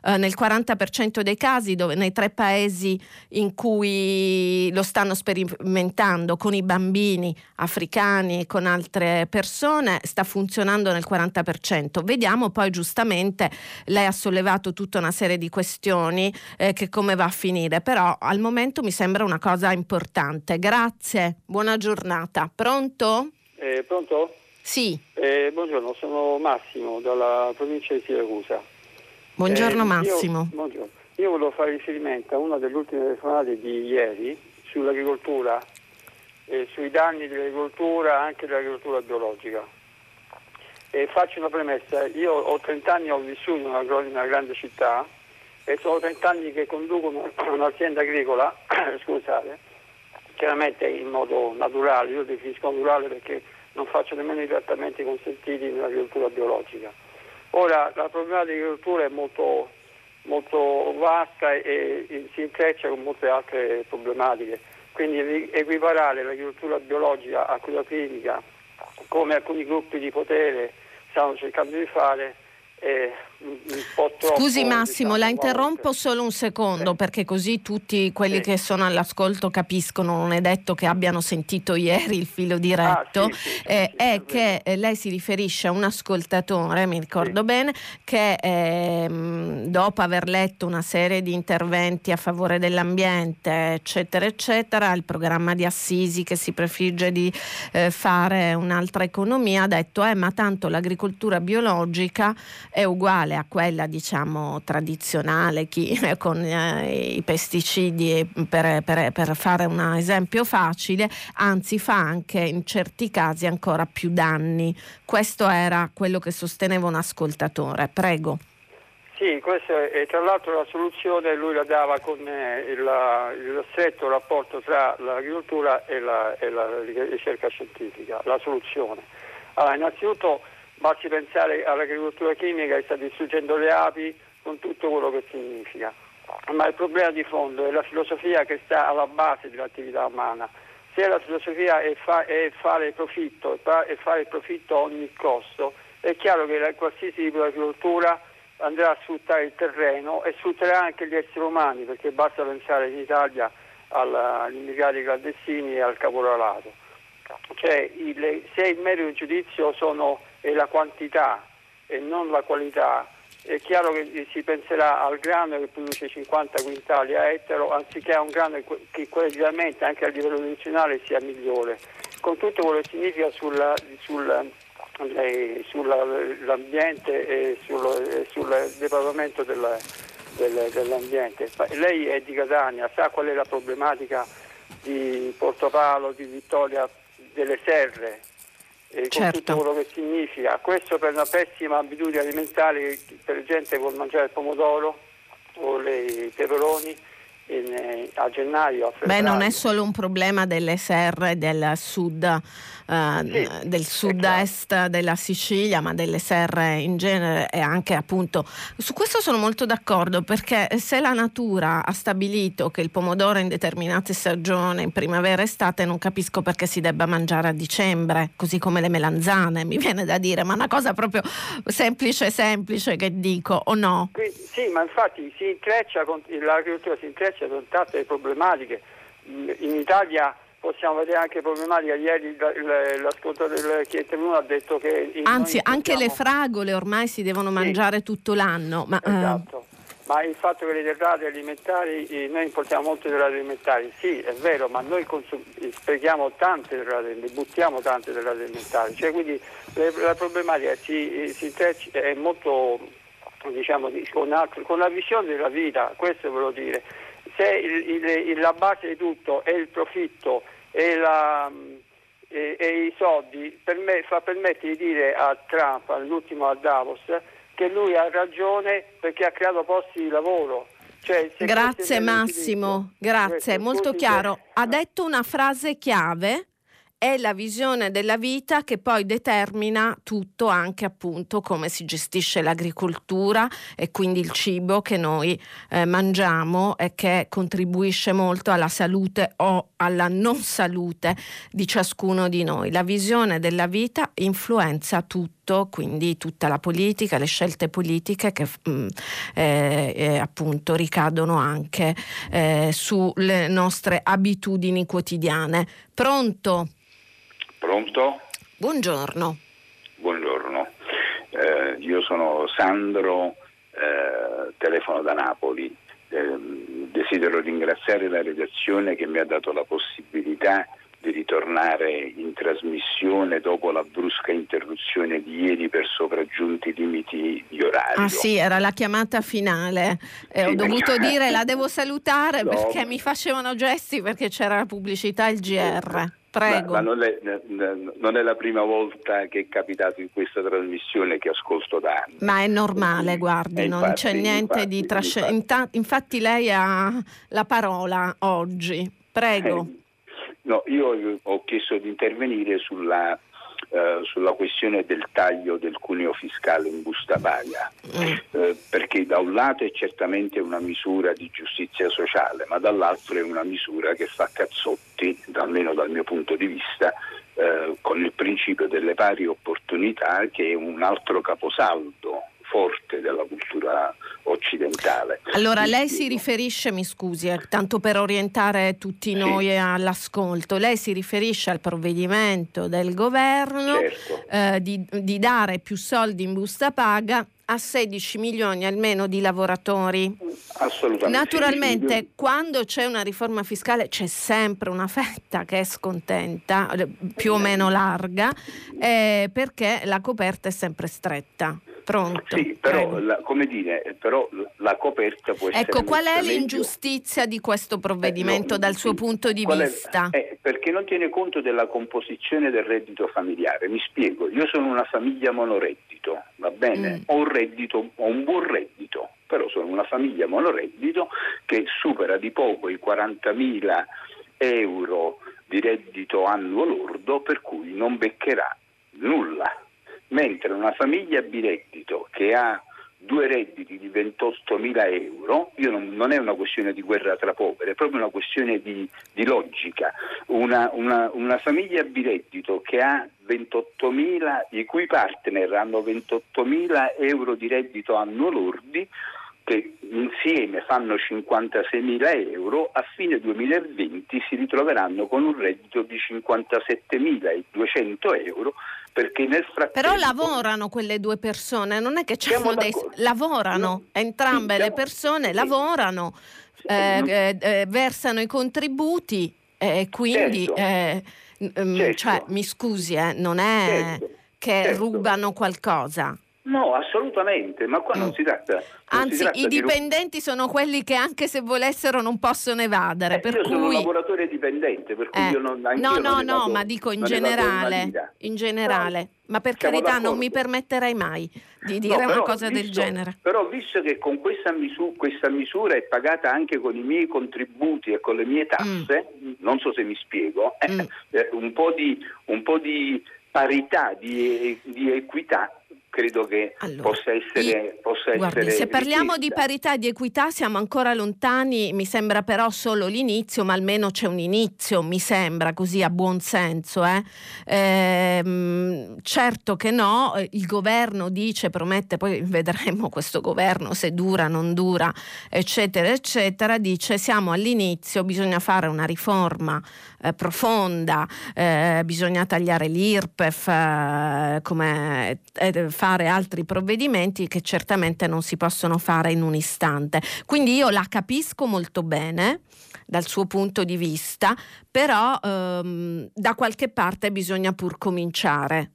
eh, nel 40% dei casi, dove, nei tre paesi in cui lo stanno sperimentando con i bambini africani e con altre persone, sta funzionando nel 40%. Vediamo poi giustamente, lei ha sollevato tutta una serie di questioni eh, che come va a finire, però al momento mi sembra una cosa importante. Grazie, buona giornata. Pronto? Eh, pronto? Sì. Eh, buongiorno, sono Massimo dalla provincia di Siracusa. Buongiorno eh, Massimo. Io, buongiorno. io volevo fare riferimento a una delle ultime telefonate di ieri sull'agricoltura e sui danni dell'agricoltura, anche dell'agricoltura biologica. E faccio una premessa, io ho 30 anni, ho vissuto in una, in una grande città e sono 30 anni che conduco un'azienda agricola, scusate, chiaramente in modo naturale, io definisco naturale perché non faccio nemmeno i trattamenti consentiti nell'agricoltura biologica. Ora la problematica dell'agricoltura è molto, molto vasta e, e, si intreccia con molte altre problematiche, quindi equiparare l'agricoltura biologica a quella clinica, come alcuni gruppi di potere stanno cercando di fare, è un po' troppo. Scusi Massimo, diciamo, la interrompo volte. solo un secondo sì. perché così tutti quelli sì. che sono all'ascolto capiscono, non è detto che abbiano sentito ieri il filo diretto, ah, sì, eh, è che eh, lei si riferisce a un ascoltatore, mi ricordo bene, che eh, dopo aver letto una serie di interventi a favore dell'ambiente, eccetera, eccetera, il programma di Assisi che si prefigge di eh, fare un'altra economia, ha detto, eh, ma tanto l'agricoltura biologica è uguale a quella diciamo tradizionale chi, con eh, i pesticidi per, per, per, fare un esempio facile, anzi fa anche in certi casi ancora più danni. Questo era quello che sosteneva un ascoltatore. Prego. Sì, questa è tra l'altro la soluzione lui la dava con eh, il, il stretto rapporto tra l'agricoltura e la, e la ricerca scientifica, la soluzione. Allora, innanzitutto Basti pensare all'agricoltura chimica che sta distruggendo le api con tutto quello che significa. Ma il problema di fondo è la filosofia che sta alla base dell'attività umana. Se la filosofia è, fa- è fare profitto e fare profitto a ogni costo, è chiaro che la, qualsiasi tipo di agricoltura andrà a sfruttare il terreno e sfrutterà anche gli esseri umani, perché basta pensare in Italia agli immigrati clandestini e al caporalato. Cioè, il, se il merito di giudizio sono è la quantità e non la qualità, è chiaro che si penserà al grano che produce 50 quintali a ettaro anziché a un grano che qualitativamente anche a livello nutrizionale sia migliore, con tutto quello che significa sulla, sulla, sull'ambiente e sul, sul depravamento del, del, dell'ambiente. Lei è di Catania, sa qual è la problematica di Portopalo, di Vittoria, delle serre, eh, certo. con tutto quello che significa. Questo per una pessima abitudine alimentare per gente che vuole mangiare il pomodoro o i peperoni in, eh, a gennaio. A Beh, non è solo un problema delle serre del sud eh, sì, del sud-est della Sicilia, ma delle serre in genere e anche appunto su questo sono molto d'accordo perché se la natura ha stabilito che il pomodoro in determinate stagioni, in primavera e estate, non capisco perché si debba mangiare a dicembre, così come le melanzane, mi viene da dire, ma una cosa proprio semplice semplice che dico o no? Sì, ma infatti si intreccia con, l'agricoltura si intreccia con tante problematiche in Italia possiamo vedere anche problematiche. Ieri l'ascoltatore che è intervenuto ha detto che... Anzi, anche le fragole ormai si devono mangiare sì. tutto l'anno. Ma, esatto. Uh... ma, il fatto che le derrate alimentari, noi importiamo molte derrate alimentari, sì, è vero, ma noi consum- sprechiamo tante derrate, ne buttiamo tante derrate alimentari. Cioè, quindi le, la problematica si, si è molto, diciamo, con, altro, con la visione della vita, questo volevo dire se il, il, la base di tutto è il profitto e, la, e, e i soldi, per me, fa permettere di dire a Trump, all'ultimo a Davos, che lui ha ragione perché ha creato posti di lavoro. Cioè, grazie Massimo, grazie, molto chiaro. Ha detto una frase chiave è la visione della vita che poi determina tutto anche appunto come si gestisce l'agricoltura e quindi il cibo che noi eh, mangiamo e che contribuisce molto alla salute o alla non salute di ciascuno di noi. La visione della vita influenza tutto quindi tutta la politica, le scelte politiche che mh, mm, eh, eh, appunto ricadono anche eh, sulle nostre abitudini quotidiane. Pronto? Pronto? Buongiorno. Buongiorno, eh, io sono Sandro, eh, telefono da Napoli. Eh, desidero ringraziare la redazione che mi ha dato la possibilità di ritornare in trasmissione dopo la brusca interruzione di ieri per sopraggiunti limiti di orario. Ah sì, era la chiamata finale. Eh, sì, ho dovuto dire la devo salutare no. perché mi facevano gesti perché c'era la pubblicità e il GR. Prego. Ma, ma non, è, non, è, la prima volta che è capitato in questa trasmissione che ascolto da anni. Ma è normale, guardi, non infatti, c'è niente infatti, di trascendente. Infatti lei ha la parola oggi. Prego. Eh, no, io ho chiesto di intervenire sulla eh, sulla questione del taglio del cuneo fiscale in busta paga, mm. eh, perché da un lato è certamente una misura di giustizia sociale, ma dall'altro è una misura che fa cazzotti, almeno dal mio punto di vista, eh, con il principio delle pari opportunità che è un altro caposaldo forte della cultura occidentale. Allora lei si riferisce, mi scusi, eh, tanto per orientare tutti noi sì. all'ascolto, lei si riferisce al provvedimento del governo certo. eh, di, di dare più soldi in busta paga a 16 milioni almeno di lavoratori. Assolutamente. Naturalmente quando c'è una riforma fiscale c'è sempre una fetta che è scontenta, eh, più o meno larga, eh, perché la coperta è sempre stretta. Pronto. Sì, però, la, come dire, però la coperta può essere... Ecco, qual è l'ingiustizia di questo provvedimento eh, no, dal suo punto di vista? È, eh, perché non tiene conto della composizione del reddito familiare. Mi spiego, io sono una famiglia monoreddito, va bene? Mm. Ho un reddito, ho un buon reddito, però sono una famiglia monoreddito che supera di poco i 40.000 euro di reddito annuo lordo, per cui non beccherà nulla mentre una famiglia bireddito che ha due redditi di 28.000 euro, non, non, è una questione di guerra tra poveri, è proprio una questione di, di logica. Una, una, una, famiglia bireddito che ha 28.000, i cui partner hanno 28.000 euro di reddito annuo lordi, che insieme fanno 56.000 euro, a fine 2020 si ritroveranno con un reddito di 57.200 euro perché nel frattempo... Però lavorano quelle due persone, non è che c'hanno dei... lavorano, no. entrambe sì, le persone sì. lavorano, sì, eh, non... Eh, eh, versano i contributi e quindi... Certo. Eh, mm, certo. Cioè, mi scusi, eh, non è certo. che certo. rubano qualcosa. No, assolutamente, ma qua non mm. si tratta. Non Anzi, si tratta i dipendenti di... sono quelli che anche se volessero non possono evadere. Eh, per io cui... sono un lavoratore dipendente, per cui eh. io non No, no, no, ma dico in generale. In generale. ma per carità d'accordo. non mi permetterei mai di dire no, però, una cosa visto, del genere. Però visto che con questa misura, questa misura, è pagata anche con i miei contributi e con le mie tasse, mm. non so se mi spiego, mm. eh, un, po di, un po' di parità, di, di equità credo che allora, possa essere, possa guardi, essere se parliamo di parità e di equità siamo ancora lontani, mi sembra però solo l'inizio, ma almeno c'è un inizio, mi sembra così a buon senso. Eh? Eh, certo che no, il governo dice, promette, poi vedremo questo governo se dura, non dura, eccetera, eccetera, dice siamo all'inizio, bisogna fare una riforma eh, profonda, eh, bisogna tagliare l'IRPEF, eh, come eh, fare altri provvedimenti che certamente non si possono fare in un istante. Quindi io la capisco molto bene dal suo punto di vista, però ehm, da qualche parte bisogna pur cominciare.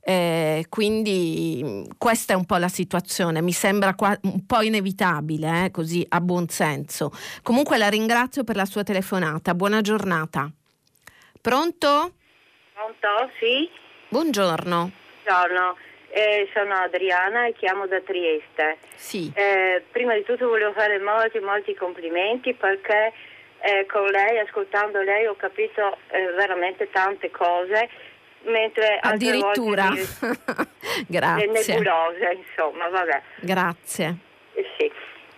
Eh, quindi questa è un po' la situazione, mi sembra qua, un po' inevitabile, eh, così a buon senso. Comunque la ringrazio per la sua telefonata, buona giornata. Pronto? Pronto, sì. Buongiorno. Buongiorno, eh, sono Adriana e chiamo da Trieste. Sì. Eh, prima di tutto volevo fare molti, molti complimenti perché eh, con lei, ascoltando lei, ho capito eh, veramente tante cose. Mentre Addirittura. Grazie. nebulose, insomma, vabbè. Grazie. Eh, sì.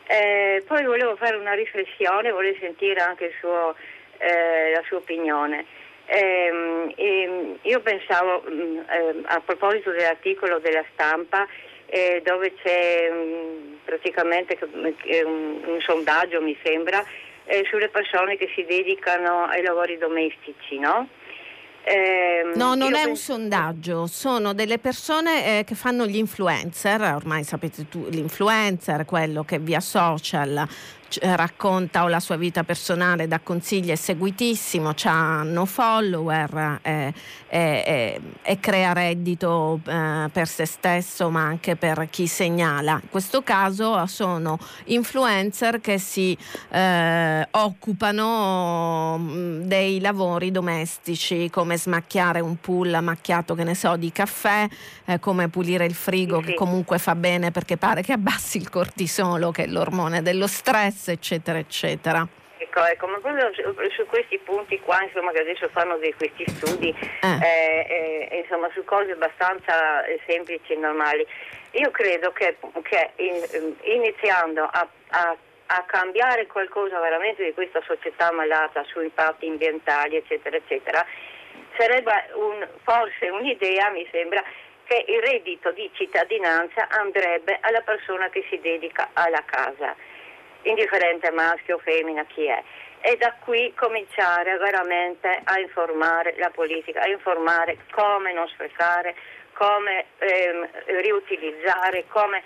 Eh, poi volevo fare una riflessione, volevo sentire anche suo, la sua opinione. Eh, io pensavo mm, eh, a proposito dell'articolo della stampa eh, dove c'è mh, mm, praticamente un, un, sondaggio mi sembra eh, sulle persone che si dedicano ai lavori domestici, no? Eh, no, non è un sondaggio, sono delle persone eh, che fanno gli influencer, ormai sapete tu, l'influencer, quello che via social racconta o la sua vita personale, dà consigli, è seguitissimo, hanno follower eh, eh, e crea reddito eh, per se stesso ma anche per chi segnala. In questo caso sono influencer che si eh, occupano mm, dei lavori domestici come smacchiare un pull macchiato che ne so di caffè, eh, come pulire il frigo che comunque fa bene perché pare che abbassi il cortisolo che è l'ormone dello stress eccetera, eccetera. Ecco, ecco, ma proprio su, su, questi punti qua, insomma, che adesso fanno di questi studi, eh. Eh, eh, insomma, su cose abbastanza eh, semplici e normali, io credo che, che in, iniziando a, a, a, cambiare qualcosa veramente di questa società malata su impatti ambientali, eccetera, eccetera, sarebbe un, forse un'idea, mi sembra, che il reddito di cittadinanza andrebbe alla persona che si dedica alla casa indifferente maschio o femmina chi è. E da qui cominciare veramente a informare la politica, a informare come non sprecare, come ehm, riutilizzare, come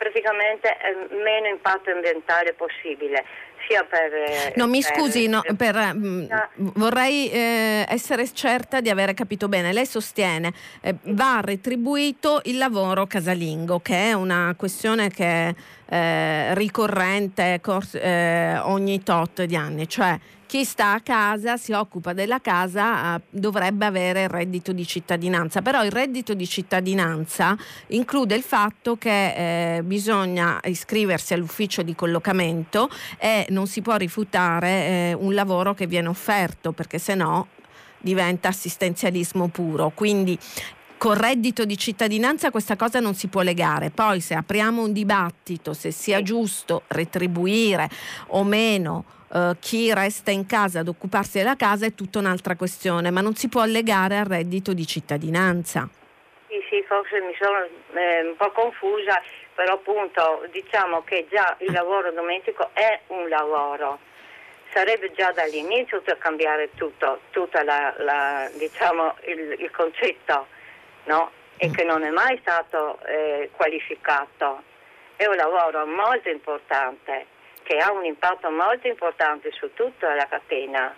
praticamente meno impatto ambientale possibile sia per... Eh, no, mi scusi, no, per, mh, vorrei eh, essere certa di aver capito bene. Lei sostiene eh, va retribuito il lavoro casalingo, che è una questione che è eh, ricorrente cors- eh, ogni tot di anni, cioè chi sta a casa, si occupa della casa, eh, dovrebbe avere il reddito di cittadinanza. Però il reddito di cittadinanza include il fatto che eh, bisogna iscriversi all'ufficio di collocamento e non si può rifiutare eh, un lavoro che viene offerto, perché se no diventa assistenzialismo puro. Quindi Col reddito di cittadinanza questa cosa non si può legare. Poi se apriamo un dibattito se sia giusto retribuire o meno Uh, chi resta in casa ad occuparsi della casa è tutta un'altra questione, ma non si può legare al reddito di cittadinanza. Sì, sì, forse mi sono eh, un po' confusa, però appunto diciamo che già il lavoro domestico è un lavoro. Sarebbe già dall'inizio da cambiare tutto, tutto diciamo, il, il concetto no? e mm. che non è mai stato eh, qualificato. È un lavoro molto importante che ha un impatto molto importante su tutta la catena.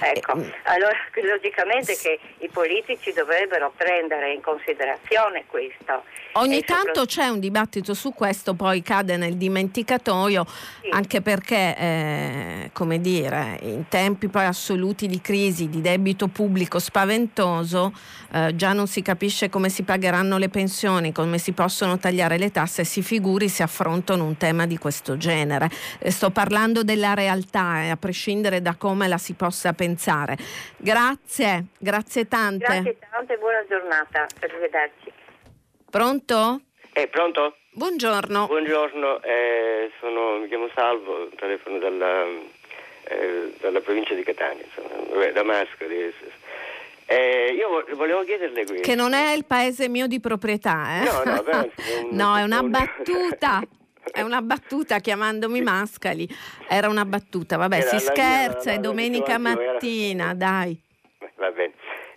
Ecco, eh, allora logicamente che i politici dovrebbero prendere in considerazione questo. Ogni tanto c'è un dibattito su questo, poi cade nel dimenticatoio, sì. anche perché, eh, come dire, in tempi poi assoluti di crisi, di debito pubblico spaventoso, eh, già non si capisce come si pagheranno le pensioni, come si possono tagliare le tasse, si figuri se affrontano un tema di questo genere. Eh, sto parlando della realtà, eh, a prescindere da come la si possa pensare. Grazie, grazie tante. Grazie tante, buona giornata, arrivederci. Pronto? Eh, pronto? Buongiorno. Buongiorno, eh, sono, mi chiamo Salvo, telefono dalla, eh, dalla provincia di Catania, insomma, da Mascoli. Eh, io volevo chiederle qui. Che non è il paese mio di proprietà, eh? No, no, però, un no è una battuta. È una battuta chiamandomi Mascali. Era una battuta, vabbè, era si scherza, mia, è domenica mattina, era... dai. Va bene.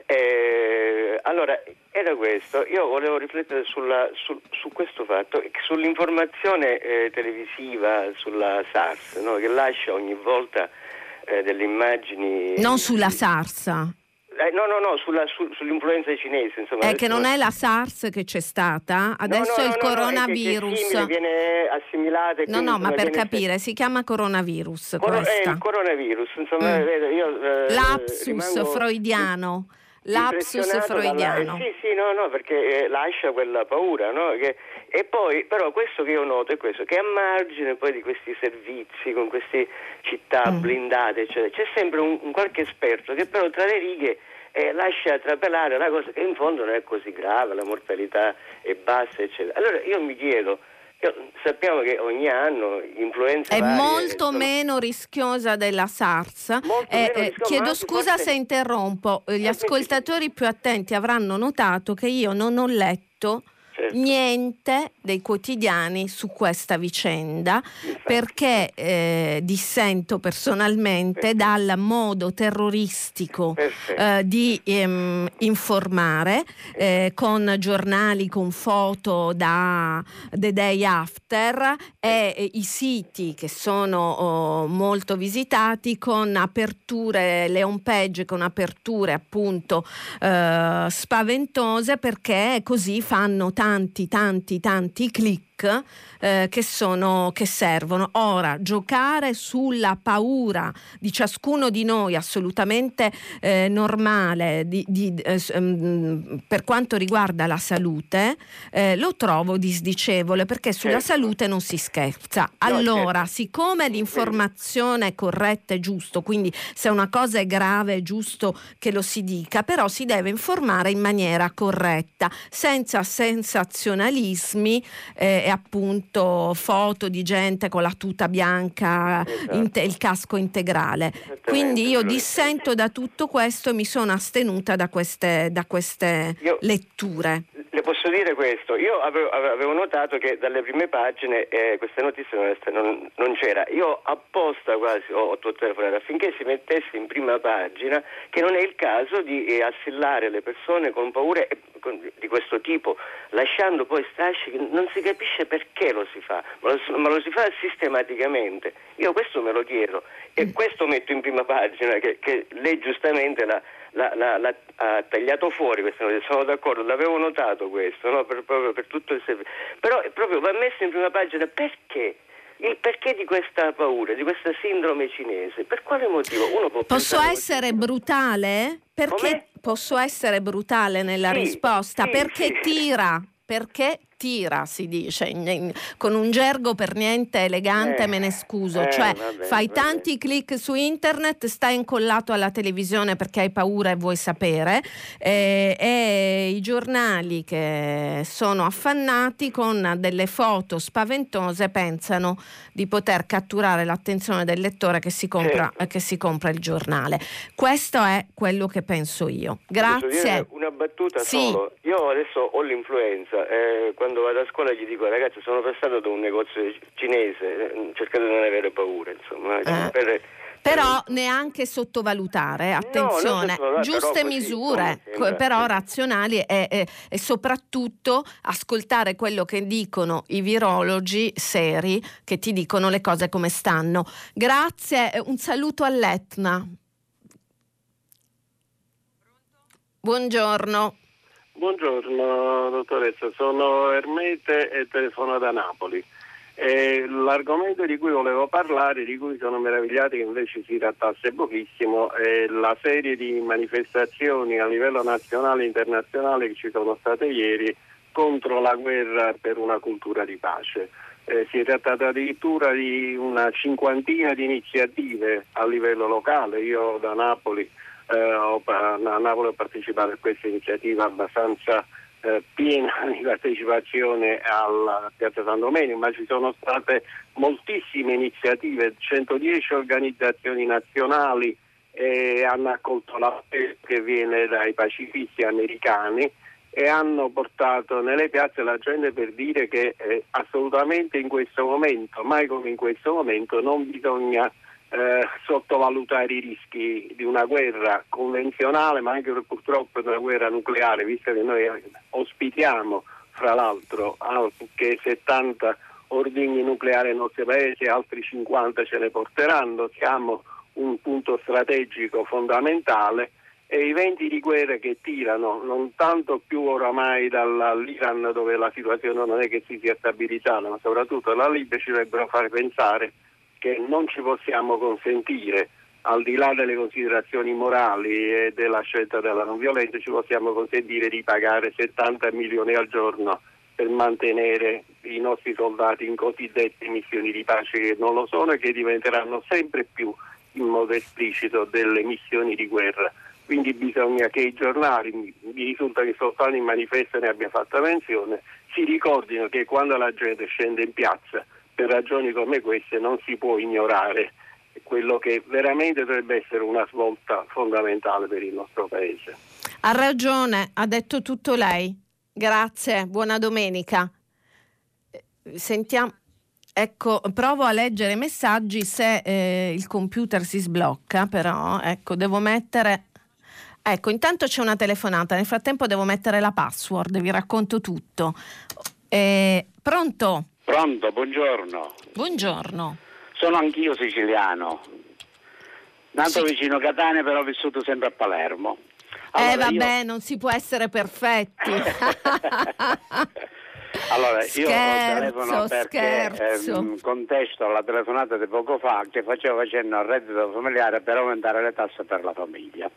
Eh, allora, era questo. Io volevo riflettere sulla, su, su, questo fatto, sull'informazione eh, televisiva sulla SARS, no? che lascia ogni volta eh, delle immagini. Non sulla SARS. Eh, no, no, no, sulla, su, sull'influenza cinese. Insomma, è che non è la SARS che c'è stata, adesso no, no, il no, coronavirus. Che, che viene assimilata. No, no, ma per capire, si chiama coronavirus. Coro- è il coronavirus, insomma, mm. vedo, io, eh, Lapsus rimango... freudiano. Lapsus freudiano. Dalla... Sì, sì, no, no, perché eh, lascia quella paura, no? Che... E poi, però, questo che io noto è questo, che a margine poi di questi servizi, con queste città mm. blindate, eccetera, c'è sempre un, un, qualche esperto che però tra le righe eh, lascia trapelare una cosa che in fondo non è così grave, la mortalità è bassa, eccetera. Allora io mi chiedo, sappiamo che ogni anno influenza è molto sono... meno rischiosa della SARS. Eh, eh, chiedo scusa forse... se interrompo, gli ascoltatori più attenti avranno notato che io non ho letto certo. niente dei quotidiani su questa vicenda Infatti. perché eh, dissento personalmente Perfetto. dal modo terroristico eh, di ehm, informare eh, con giornali con foto da The Day After e i siti che sono oh, molto visitati con aperture, le home page con aperture appunto eh, spaventose perché così fanno tanto tanti, tanti, tanti click eh, che, sono, che servono. Ora, giocare sulla paura di ciascuno di noi, assolutamente eh, normale, di, di, eh, mm, per quanto riguarda la salute, eh, lo trovo disdicevole perché sulla certo. salute non si scherza. Allora, certo. siccome l'informazione è corretta e giusto, quindi se una cosa è grave è giusto che lo si dica, però si deve informare in maniera corretta, senza sensazionalismi eh, appunto foto di gente con la tuta bianca, esatto. in il casco integrale. Quindi io dissento da tutto questo e mi sono astenuta da queste, da queste io, letture. Le posso dire questo, io avevo, avevo notato che dalle prime pagine eh, questa notizia non, non, c'era, io apposta quasi ho, ho telefonato affinché si mettesse in prima pagina che non è il caso di eh, assillare le persone con paure con, di questo tipo, lasciando poi strasci che non si capisce perché lo si fa, ma lo, ma lo si fa sistematicamente. Io questo me lo chiedo e mm. questo metto in prima pagina che, che lei giustamente l'ha la, la, la, ha tagliato fuori questa notizia, sono d'accordo, l'avevo notato questo, no? per, proprio per tutto il servizio. Però proprio va messo in prima pagina perché? Il perché di questa paura, di questa sindrome cinese? Per quale motivo? Uno può Posso essere così. brutale? Perché Com'è? posso essere brutale nella sì, risposta? Sì, perché sì. tira? Perché tira, si dice, in, in, con un gergo per niente elegante, eh, me ne scuso. Eh, cioè, vabbè, fai vabbè. tanti click su internet, stai incollato alla televisione perché hai paura e vuoi sapere, eh, e i giornali che sono affannati con delle foto spaventose pensano di poter catturare l'attenzione del lettore che si compra, certo. che si compra il giornale. Questo è quello che penso io. Grazie. Una battuta sì. solo. Io adesso ho l'influenza. Eh, quando vado a scuola gli dico ragazzi sono passato da un negozio cinese, eh, cercate di non avere paura, insomma. Eh. Per, però neanche sottovalutare, attenzione, no, giuste però misure, così, però razionali e, e, e, soprattutto ascoltare quello che dicono i virologi seri che ti dicono le cose come stanno. Grazie, un saluto all'Etna. Buongiorno. Buongiorno dottoressa, sono Ermete e telefono da Napoli. E l'argomento di cui volevo parlare, di cui sono meravigliato che invece si trattasse pochissimo, è la serie di manifestazioni a livello nazionale e internazionale che ci sono state ieri contro la guerra per una cultura di pace. Eh, si è trattato addirittura di una cinquantina di iniziative a livello locale. Io da Napoli a Napoli ho partecipato a questa iniziativa abbastanza eh, piena di partecipazione alla Piazza San Domenico, ma ci sono state moltissime iniziative, 110 organizzazioni nazionali eh, hanno accolto l'appello che viene dai pacifisti americani e hanno portato nelle piazze la gente per dire che eh, assolutamente in questo momento, mai come in questo momento, non bisogna eh, sottovalutare i rischi di una guerra convenzionale, ma anche purtroppo di una guerra nucleare, visto che noi ospitiamo, fra l'altro, anche 70 ordigni nucleari nei nostri paesi, altri 50 ce ne porteranno, siamo un punto strategico fondamentale e i venti di guerra che tirano non tanto più oramai dall'Iran dove la situazione non è che si sia stabilizzata, ma soprattutto dalla Libia ci dovrebbero far pensare che non ci possiamo consentire, al di là delle considerazioni morali e della scelta della non violenza, ci possiamo consentire di pagare 70 milioni al giorno per mantenere i nostri soldati in cosiddette missioni di pace che non lo sono e che diventeranno sempre più in modo esplicito delle missioni di guerra. Quindi bisogna che i giornali, mi risulta che soltanto in manifesto ne abbia fatto menzione, si ricordino che quando la gente scende in piazza per ragioni come queste non si può ignorare quello che veramente dovrebbe essere una svolta fondamentale per il nostro Paese. Ha ragione, ha detto tutto lei. Grazie, buona domenica. Sentiamo. Ecco, provo a leggere i messaggi se eh, il computer si sblocca, però ecco, devo mettere. Ecco, intanto c'è una telefonata, nel frattempo devo mettere la password, vi racconto tutto. Eh, pronto? Pronto, buongiorno. Buongiorno. Sono anch'io siciliano. Nato sì. vicino Catania, però ho vissuto sempre a Palermo. Allora, eh vabbè, io... non si può essere perfetti. allora, scherzo, io telefono perché ehm, contesto alla telefonata di poco fa che faceva cenno al reddito familiare per aumentare le tasse per la famiglia.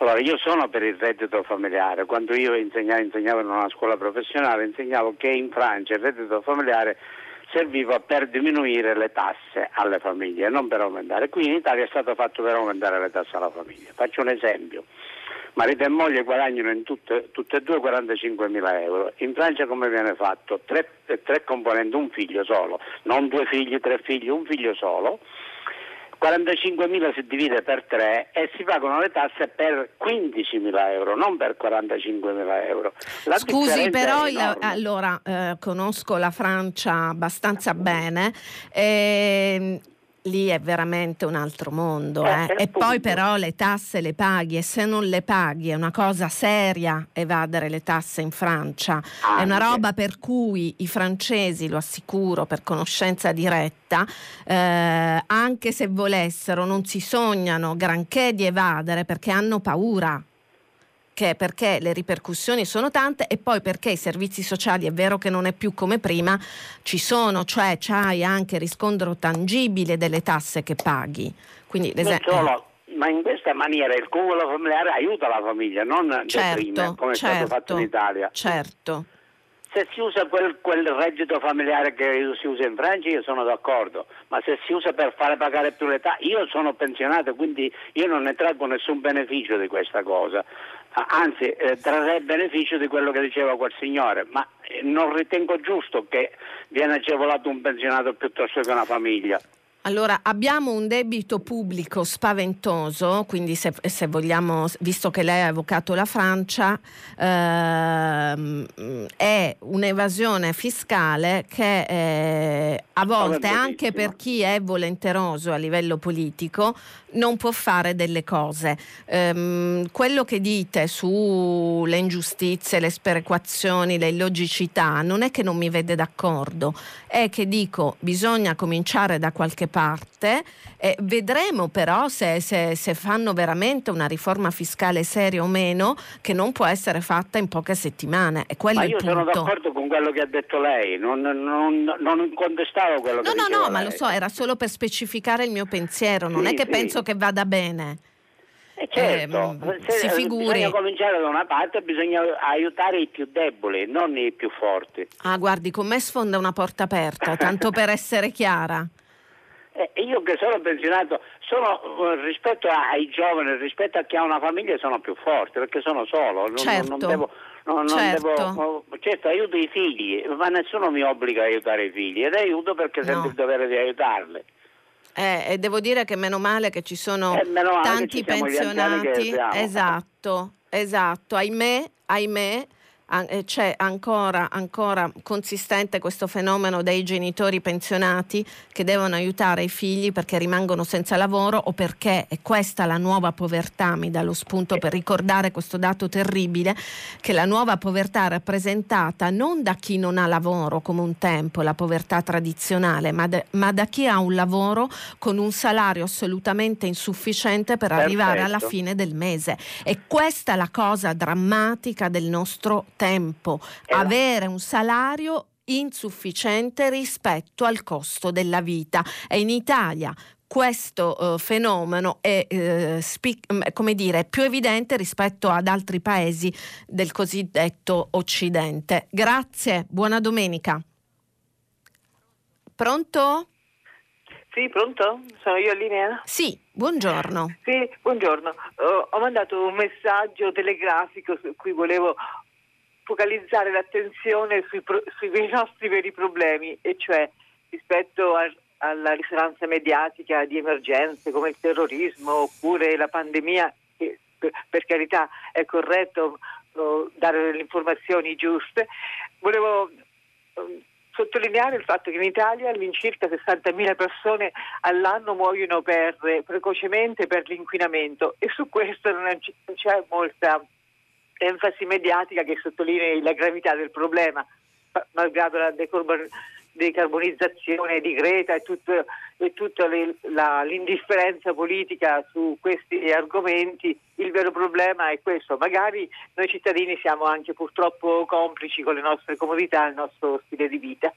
Allora, io sono per il reddito familiare. Quando io insegnavo, insegnavo in una scuola professionale, insegnavo che in Francia il reddito familiare serviva per diminuire le tasse alle famiglie, non per aumentare. Qui in Italia è stato fatto per aumentare le tasse alla famiglia. Faccio un esempio. Marito e moglie guadagnano in tutte, tutte e due 45 mila euro. In Francia come viene fatto? Tre, tre componenti, un figlio solo, non due figli, tre figli, un figlio solo 45.000 si divide per 3 e si pagano le tasse per 15.000 euro, non per 45.000 euro. La Scusi, però il, allora eh, conosco la Francia abbastanza bene. Eh, lì è veramente un altro mondo. Eh? Eh, e poi però le tasse le paghi e se non le paghi è una cosa seria evadere le tasse in Francia. Anche. È una roba per cui i francesi, lo assicuro per conoscenza diretta, eh, anche se volessero non si sognano granché di evadere perché hanno paura perché? Perché le ripercussioni sono tante e poi perché i servizi sociali è vero che non è più come prima, ci sono, cioè c'hai anche riscontro tangibile delle tasse che paghi. Quindi, solo, ma in questa maniera il cumulo familiare aiuta la famiglia, non certo, deprime, come certo, è stato fatto in Italia. Certo se si usa quel, quel, reddito familiare che si usa in Francia io sono d'accordo, ma se si usa per fare pagare più l'età, io sono pensionato quindi io non ne traggo nessun beneficio di questa cosa, anzi eh, trarrei beneficio di quello che diceva quel signore, ma eh, non ritengo giusto che viene agevolato un pensionato piuttosto che una famiglia. Allora, abbiamo un debito pubblico spaventoso, quindi se, se, vogliamo, visto che lei ha evocato la Francia, ehm, è un'evasione fiscale che eh, a volte anche per chi è volenteroso a livello politico non può fare delle cose. Ehm, quello che dite sulle ingiustizie, le sperequazioni, le illogicità, non è che non mi vede d'accordo, è che dico bisogna cominciare da qualche parte. Eh, vedremo però se, se, se, fanno veramente una riforma fiscale seria o meno, che non può essere fatta in poche settimane. E quello ma io sono d'accordo con quello che ha detto lei, non, non, non contestavo quello no, che no, No, no, no, ma lo so, era solo per specificare il mio pensiero, non sì, è che sì. penso che vada bene. Eh certo, eh, si figuri. bisogna cominciare da una parte, bisogna aiutare i più deboli, non i più forti. Ah, guardi, con me sfonda una porta aperta, tanto per essere chiara. Eh, io che sono pensionato, sono, eh, rispetto ai giovani, rispetto a chi ha una famiglia, sono più forte perché sono solo, non, certo. non, devo, No, certo. Devo, certo, aiuto i figli, ma nessuno mi obbliga a aiutare i figli ed aiuto perché no. sento il dovere di aiutarli. Eh, e devo dire che meno male che ci sono eh, tanti pensionati. Esatto, esatto. Ahimè, ahimè c'è ancora, ancora, consistente questo fenomeno dei genitori pensionati che devono aiutare i figli perché rimangono senza lavoro o perché, e questa la nuova povertà, mi dà lo spunto per ricordare questo dato terribile, che la nuova povertà è rappresentata non da chi non ha lavoro come un tempo, la povertà tradizionale, ma, de, ma da chi ha un lavoro con un salario assolutamente insufficiente per Perfetto. arrivare alla fine del mese. E questa è la cosa drammatica del nostro tempo, eh. avere un salario insufficiente rispetto al costo della vita. E in Italia questo uh, fenomeno è uh, spi- mm, come dire, più evidente rispetto ad altri paesi del cosiddetto Occidente. Grazie, buona domenica. Pronto? Sì, pronto? Sono io linea? Sì, buongiorno. Sì, buongiorno. Uh, ho mandato un messaggio telegrafico su cui volevo focalizzare l'attenzione sui, sui nostri veri problemi, e cioè rispetto a, alla risonanza mediatica di emergenze come il terrorismo oppure la pandemia, che per, carità è corretto uh, dare le informazioni giuste, volevo uh, sottolineare il fatto che in Italia all'incirca 60.000 persone all'anno muoiono per, precocemente per l'inquinamento e su questo non c'è molta enfasi mediatica che sottolinei la gravità del problema, malgrado la decarbonizzazione di Greta e, tutto, e tutta le, la, l'indifferenza politica su questi argomenti, il vero problema è questo. Magari noi cittadini siamo anche purtroppo complici con le nostre comodità, il nostro stile di vita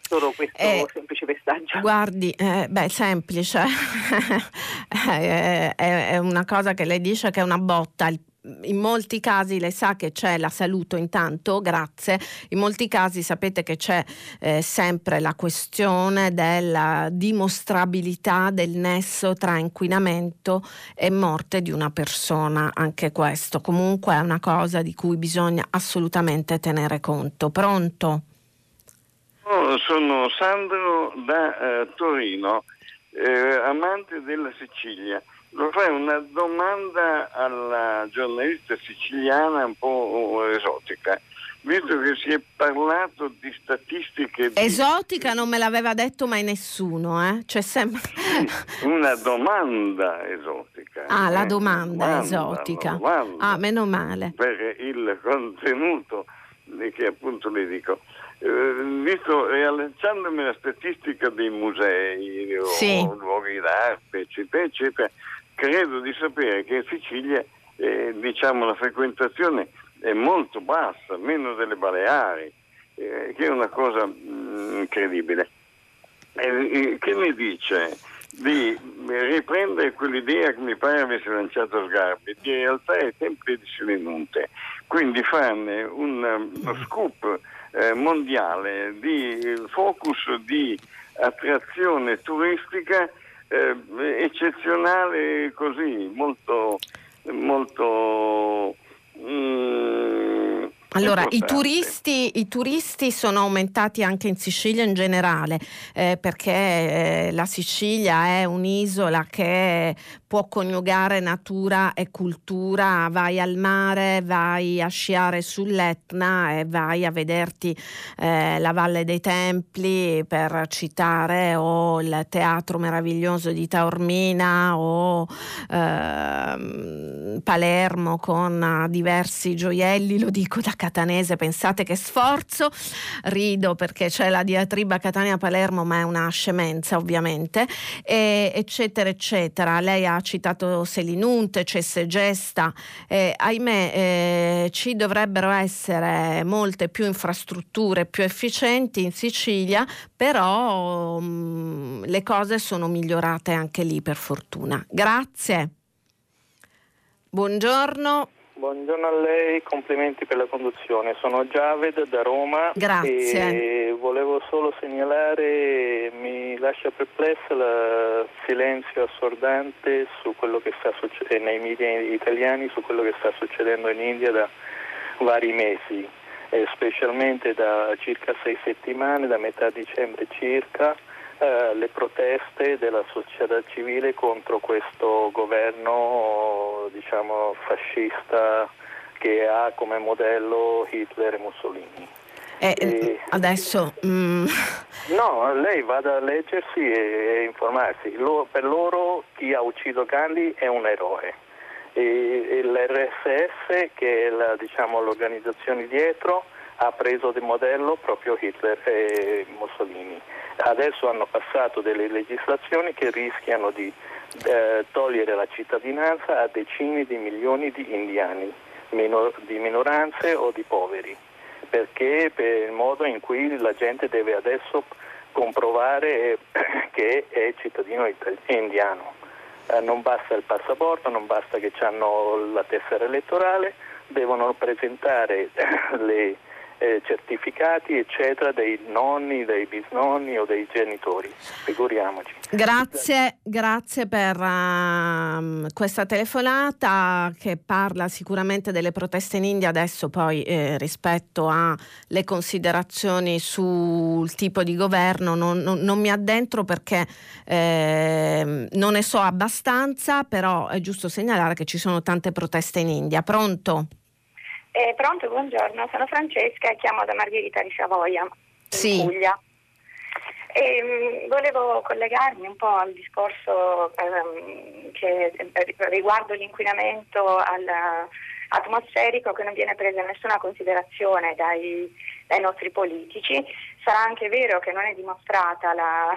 solo questo eh, semplice messaggio. Guardi, eh, beh, semplice, è, è, una cosa che lei dice che è una botta. Il in molti casi lei sa che c'è, la saluto intanto, grazie, in molti casi sapete che c'è eh, sempre la questione della dimostrabilità del nesso tra inquinamento e morte di una persona, anche questo comunque è una cosa di cui bisogna assolutamente tenere conto. Pronto? Oh, sono Sandro da eh, Torino, eh, amante della Sicilia. Vorrei una domanda alla giornalista siciliana un po' esotica. Visto che si è parlato di statistiche... Di... Esotica non me l'aveva detto mai nessuno, eh? Cioè sempre... una domanda esotica. Ah, eh? la domanda, domanda esotica. Domanda ah, meno male. Per il contenuto che appunto le dico. Eh, visto, riallacciandomi alla statistica dei musei sì. o luoghi d'arte, eccetera, eccetera, credo di sapere che in Sicilia eh, diciamo, la frequentazione è molto bassa, meno delle Baleari, eh, che è una cosa mh, mm, incredibile. Eh, che ne dice di riprendere quell'idea che mi pare avesse lanciato Sgarbi, di rialzare i templi di Selinunte, quindi farne un, uno scoop eh, mondiale di focus di attrazione turistica eh, eccezionale così, molto, molto mm, allora, i turisti, i turisti, sono aumentati anche in Sicilia in generale, eh, perché eh, la Sicilia è un'isola che può coniugare natura e cultura, vai al mare, vai a sciare sull'Etna e vai a vederti eh, la Valle dei Templi, per citare, o il teatro meraviglioso di Taormina o ehm, Palermo con diversi gioielli, lo dico da catanese, pensate che sforzo, rido perché c'è la diatriba Catania-Palermo, ma è una scemenza ovviamente, e, eccetera, eccetera. Lei ha citato Selinunte, Cesse Gesta, eh, ahimè eh, ci dovrebbero essere molte più infrastrutture più efficienti in Sicilia, però mh, mm, le cose sono migliorate anche lì per fortuna. Grazie. Buongiorno. Buongiorno a lei, complimenti per la conduzione. Sono Javed da Roma Grazie. e volevo solo segnalare, mi lascia perplessa il silenzio assordante su quello che sta succedendo nei media italiani su quello che sta succedendo in India da vari mesi, eh, specialmente da circa sei settimane, da metà dicembre circa, eh, le proteste della società civile contro questo governo diciamo, fascista che ha come modello Hitler e Mussolini. Eh, e, adesso... Mm. No, lei vada a leggersi e, e informarsi. Lo, per loro chi ha ucciso Gandhi è un eroe. E, l'RSS, che è la, diciamo, l'organizzazione dietro, ha preso di modello proprio Hitler e Mussolini. Adesso hanno passato delle legislazioni che rischiano di eh, togliere la cittadinanza a decine di milioni di indiani, minor, di minoranze o di poveri, perché per il modo in cui la gente deve adesso comprovare che è cittadino indiano. Eh, non basta il passaporto, non basta che hanno la tessera elettorale, devono presentare le eh, certificati eccetera dei nonni, dei bisnonni o dei genitori, figuriamoci. Grazie, grazie per uh, questa telefonata che parla sicuramente delle proteste in India, adesso poi eh, rispetto alle considerazioni sul tipo di governo non, non, non mi addentro perché eh, non ne so abbastanza, però è giusto segnalare che ci sono tante proteste in India. Pronto? Eh, pronto, buongiorno, sono Francesca e chiamo da Margherita di Savoia, sì. Puglia. E, mh, volevo collegarmi un po' al discorso ehm, che riguardo l'inquinamento atmosferico che non viene preso in nessuna considerazione dai, dai nostri politici sarà anche vero che non è dimostrata la,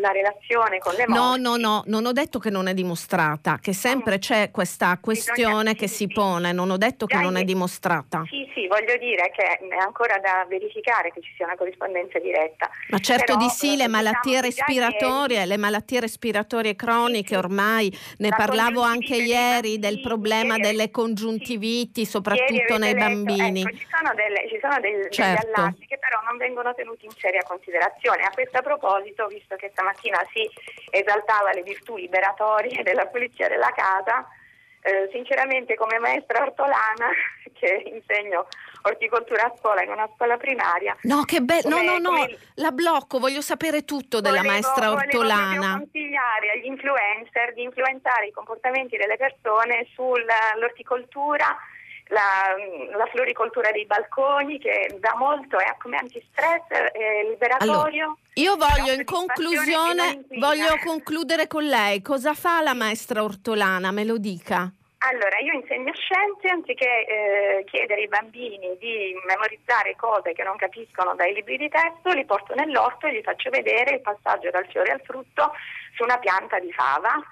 la relazione con le morti. No, no, no, non ho detto che non è dimostrata, che sempre mm. c'è questa questione che si pone, non ho detto che non è dimostrata. Sì, sì, voglio dire che è ancora da verificare che ci sia una corrispondenza diretta. Ma certo Però, di sì, le diciamo malattie respiratorie, le malattie respiratorie croniche, sì, ormai ne parlavo anche ieri del problema ieri, delle congiuntiviti, soprattutto nei letto, bambini. Ecco, ci sono, delle, ci sono del, certo. degli allarmi che però non vengono tenuti in seria considerazione. A questo proposito, visto che stamattina si esaltava le virtù liberatorie della pulizia della casa, eh, sinceramente come maestra ortolana che insegno orticoltura a scuola in una scuola primaria. No, che bello! No, no, no, come... la blocco, voglio sapere tutto della volevo, maestra ortolana. Volevo consigliare agli influencer di influenzare i comportamenti delle persone sull'orticoltura la, la, floricoltura dei balconi che dà molto, è come antistress, è liberatorio. Allora, io voglio in conclusione, voglio concludere con lei. Cosa fa la maestra ortolana? Me lo dica. Allora, io insegno scienze, anziché eh, chiedere ai bambini di memorizzare cose che non capiscono dai libri di testo, li porto nell'orto e gli faccio vedere il passaggio dal fiore al frutto su una pianta di fava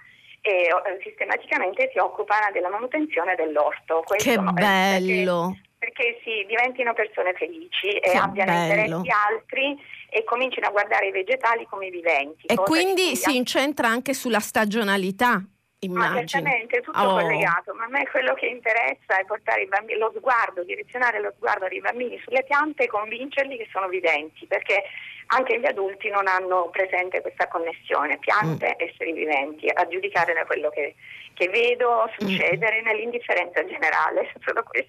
e eh, sistematicamente si occupano della manutenzione dell'orto. Questo che bello! Perché, perché si diventino persone felici e che abbiano bello. interessi altri e comincino a guardare i vegetali come viventi. E quindi si incentra anche sulla stagionalità. Immagino. Ma certamente è tutto oh. collegato, ma a me quello che interessa è portare i bambini, lo sguardo, direzionare lo sguardo dei bambini sulle piante e convincerli che sono viventi, perché anche gli adulti non hanno presente questa connessione, piante, mm. esseri viventi, a giudicare da quello che, che vedo succedere mm. nell'indifferenza generale.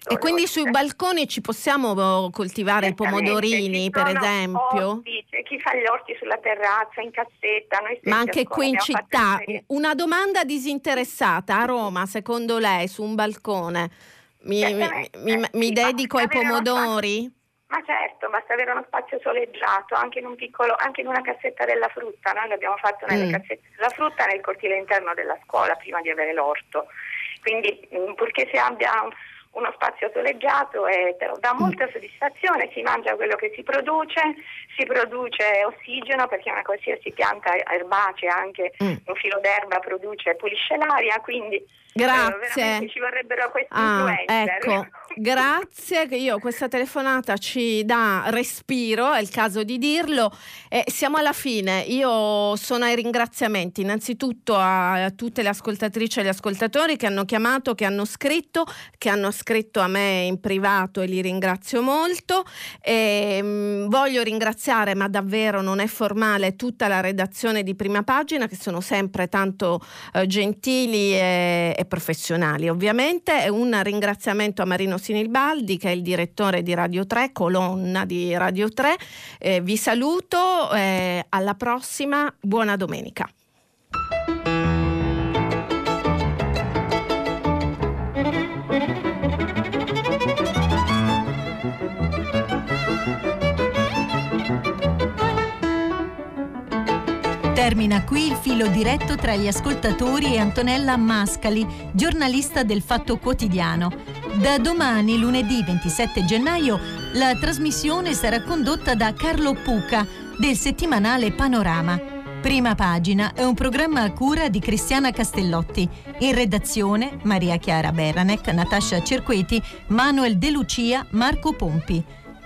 e quindi sui balconi ci possiamo oh, coltivare i pomodorini, per esempio? Orti, c'è chi fa gli orti sulla terrazza, in cassetta. Ma anche qui in città. Una domanda disinteressata. A Roma, secondo lei, su un balcone, mi, mi, mi, mi dedico ai pomodori? Certo, basta avere uno spazio soleggiato, anche in, un piccolo, anche in una cassetta della frutta. Noi l'abbiamo fatto nelle mm. cassette della frutta nel cortile interno della scuola prima di avere l'orto. Quindi mm, purché si abbia uno spazio soleggiato e dà mm. molta soddisfazione, si mangia quello che si produce, si produce ossigeno perché una qualsiasi pianta erbacea, anche mm. un filo d'erba produce pulisce l'aria, quindi Grazie. Eh, ci vorrebbero questi ah, Ecco, grazie. Io questa telefonata ci dà respiro, è il caso di dirlo. E siamo alla fine. Io sono ai ringraziamenti innanzitutto a, a tutte le ascoltatrici e gli ascoltatori che hanno chiamato, che hanno scritto, che hanno scritto a me in privato e li ringrazio molto. E, mh, mm, voglio ringraziare, ma davvero non è formale, tutta la redazione di prima pagina che sono sempre tanto eh, gentili e, e, professionali. Ovviamente un ringraziamento a Marino Sinilbaldi che è il direttore di Radio 3, colonna di Radio 3. Eh, vi saluto, eh, alla prossima, buona domenica. Termina qui il filo diretto tra gli ascoltatori e Antonella Mascali, giornalista del Fatto Quotidiano. Da domani, lunedì 27 gennaio, la trasmissione sarà condotta da Carlo Puca del settimanale Panorama. Prima pagina è un programma a cura di Cristiana Castellotti. In redazione Maria Chiara Beranec, Natascia Cerqueti, Manuel De Lucia, Marco Pompi.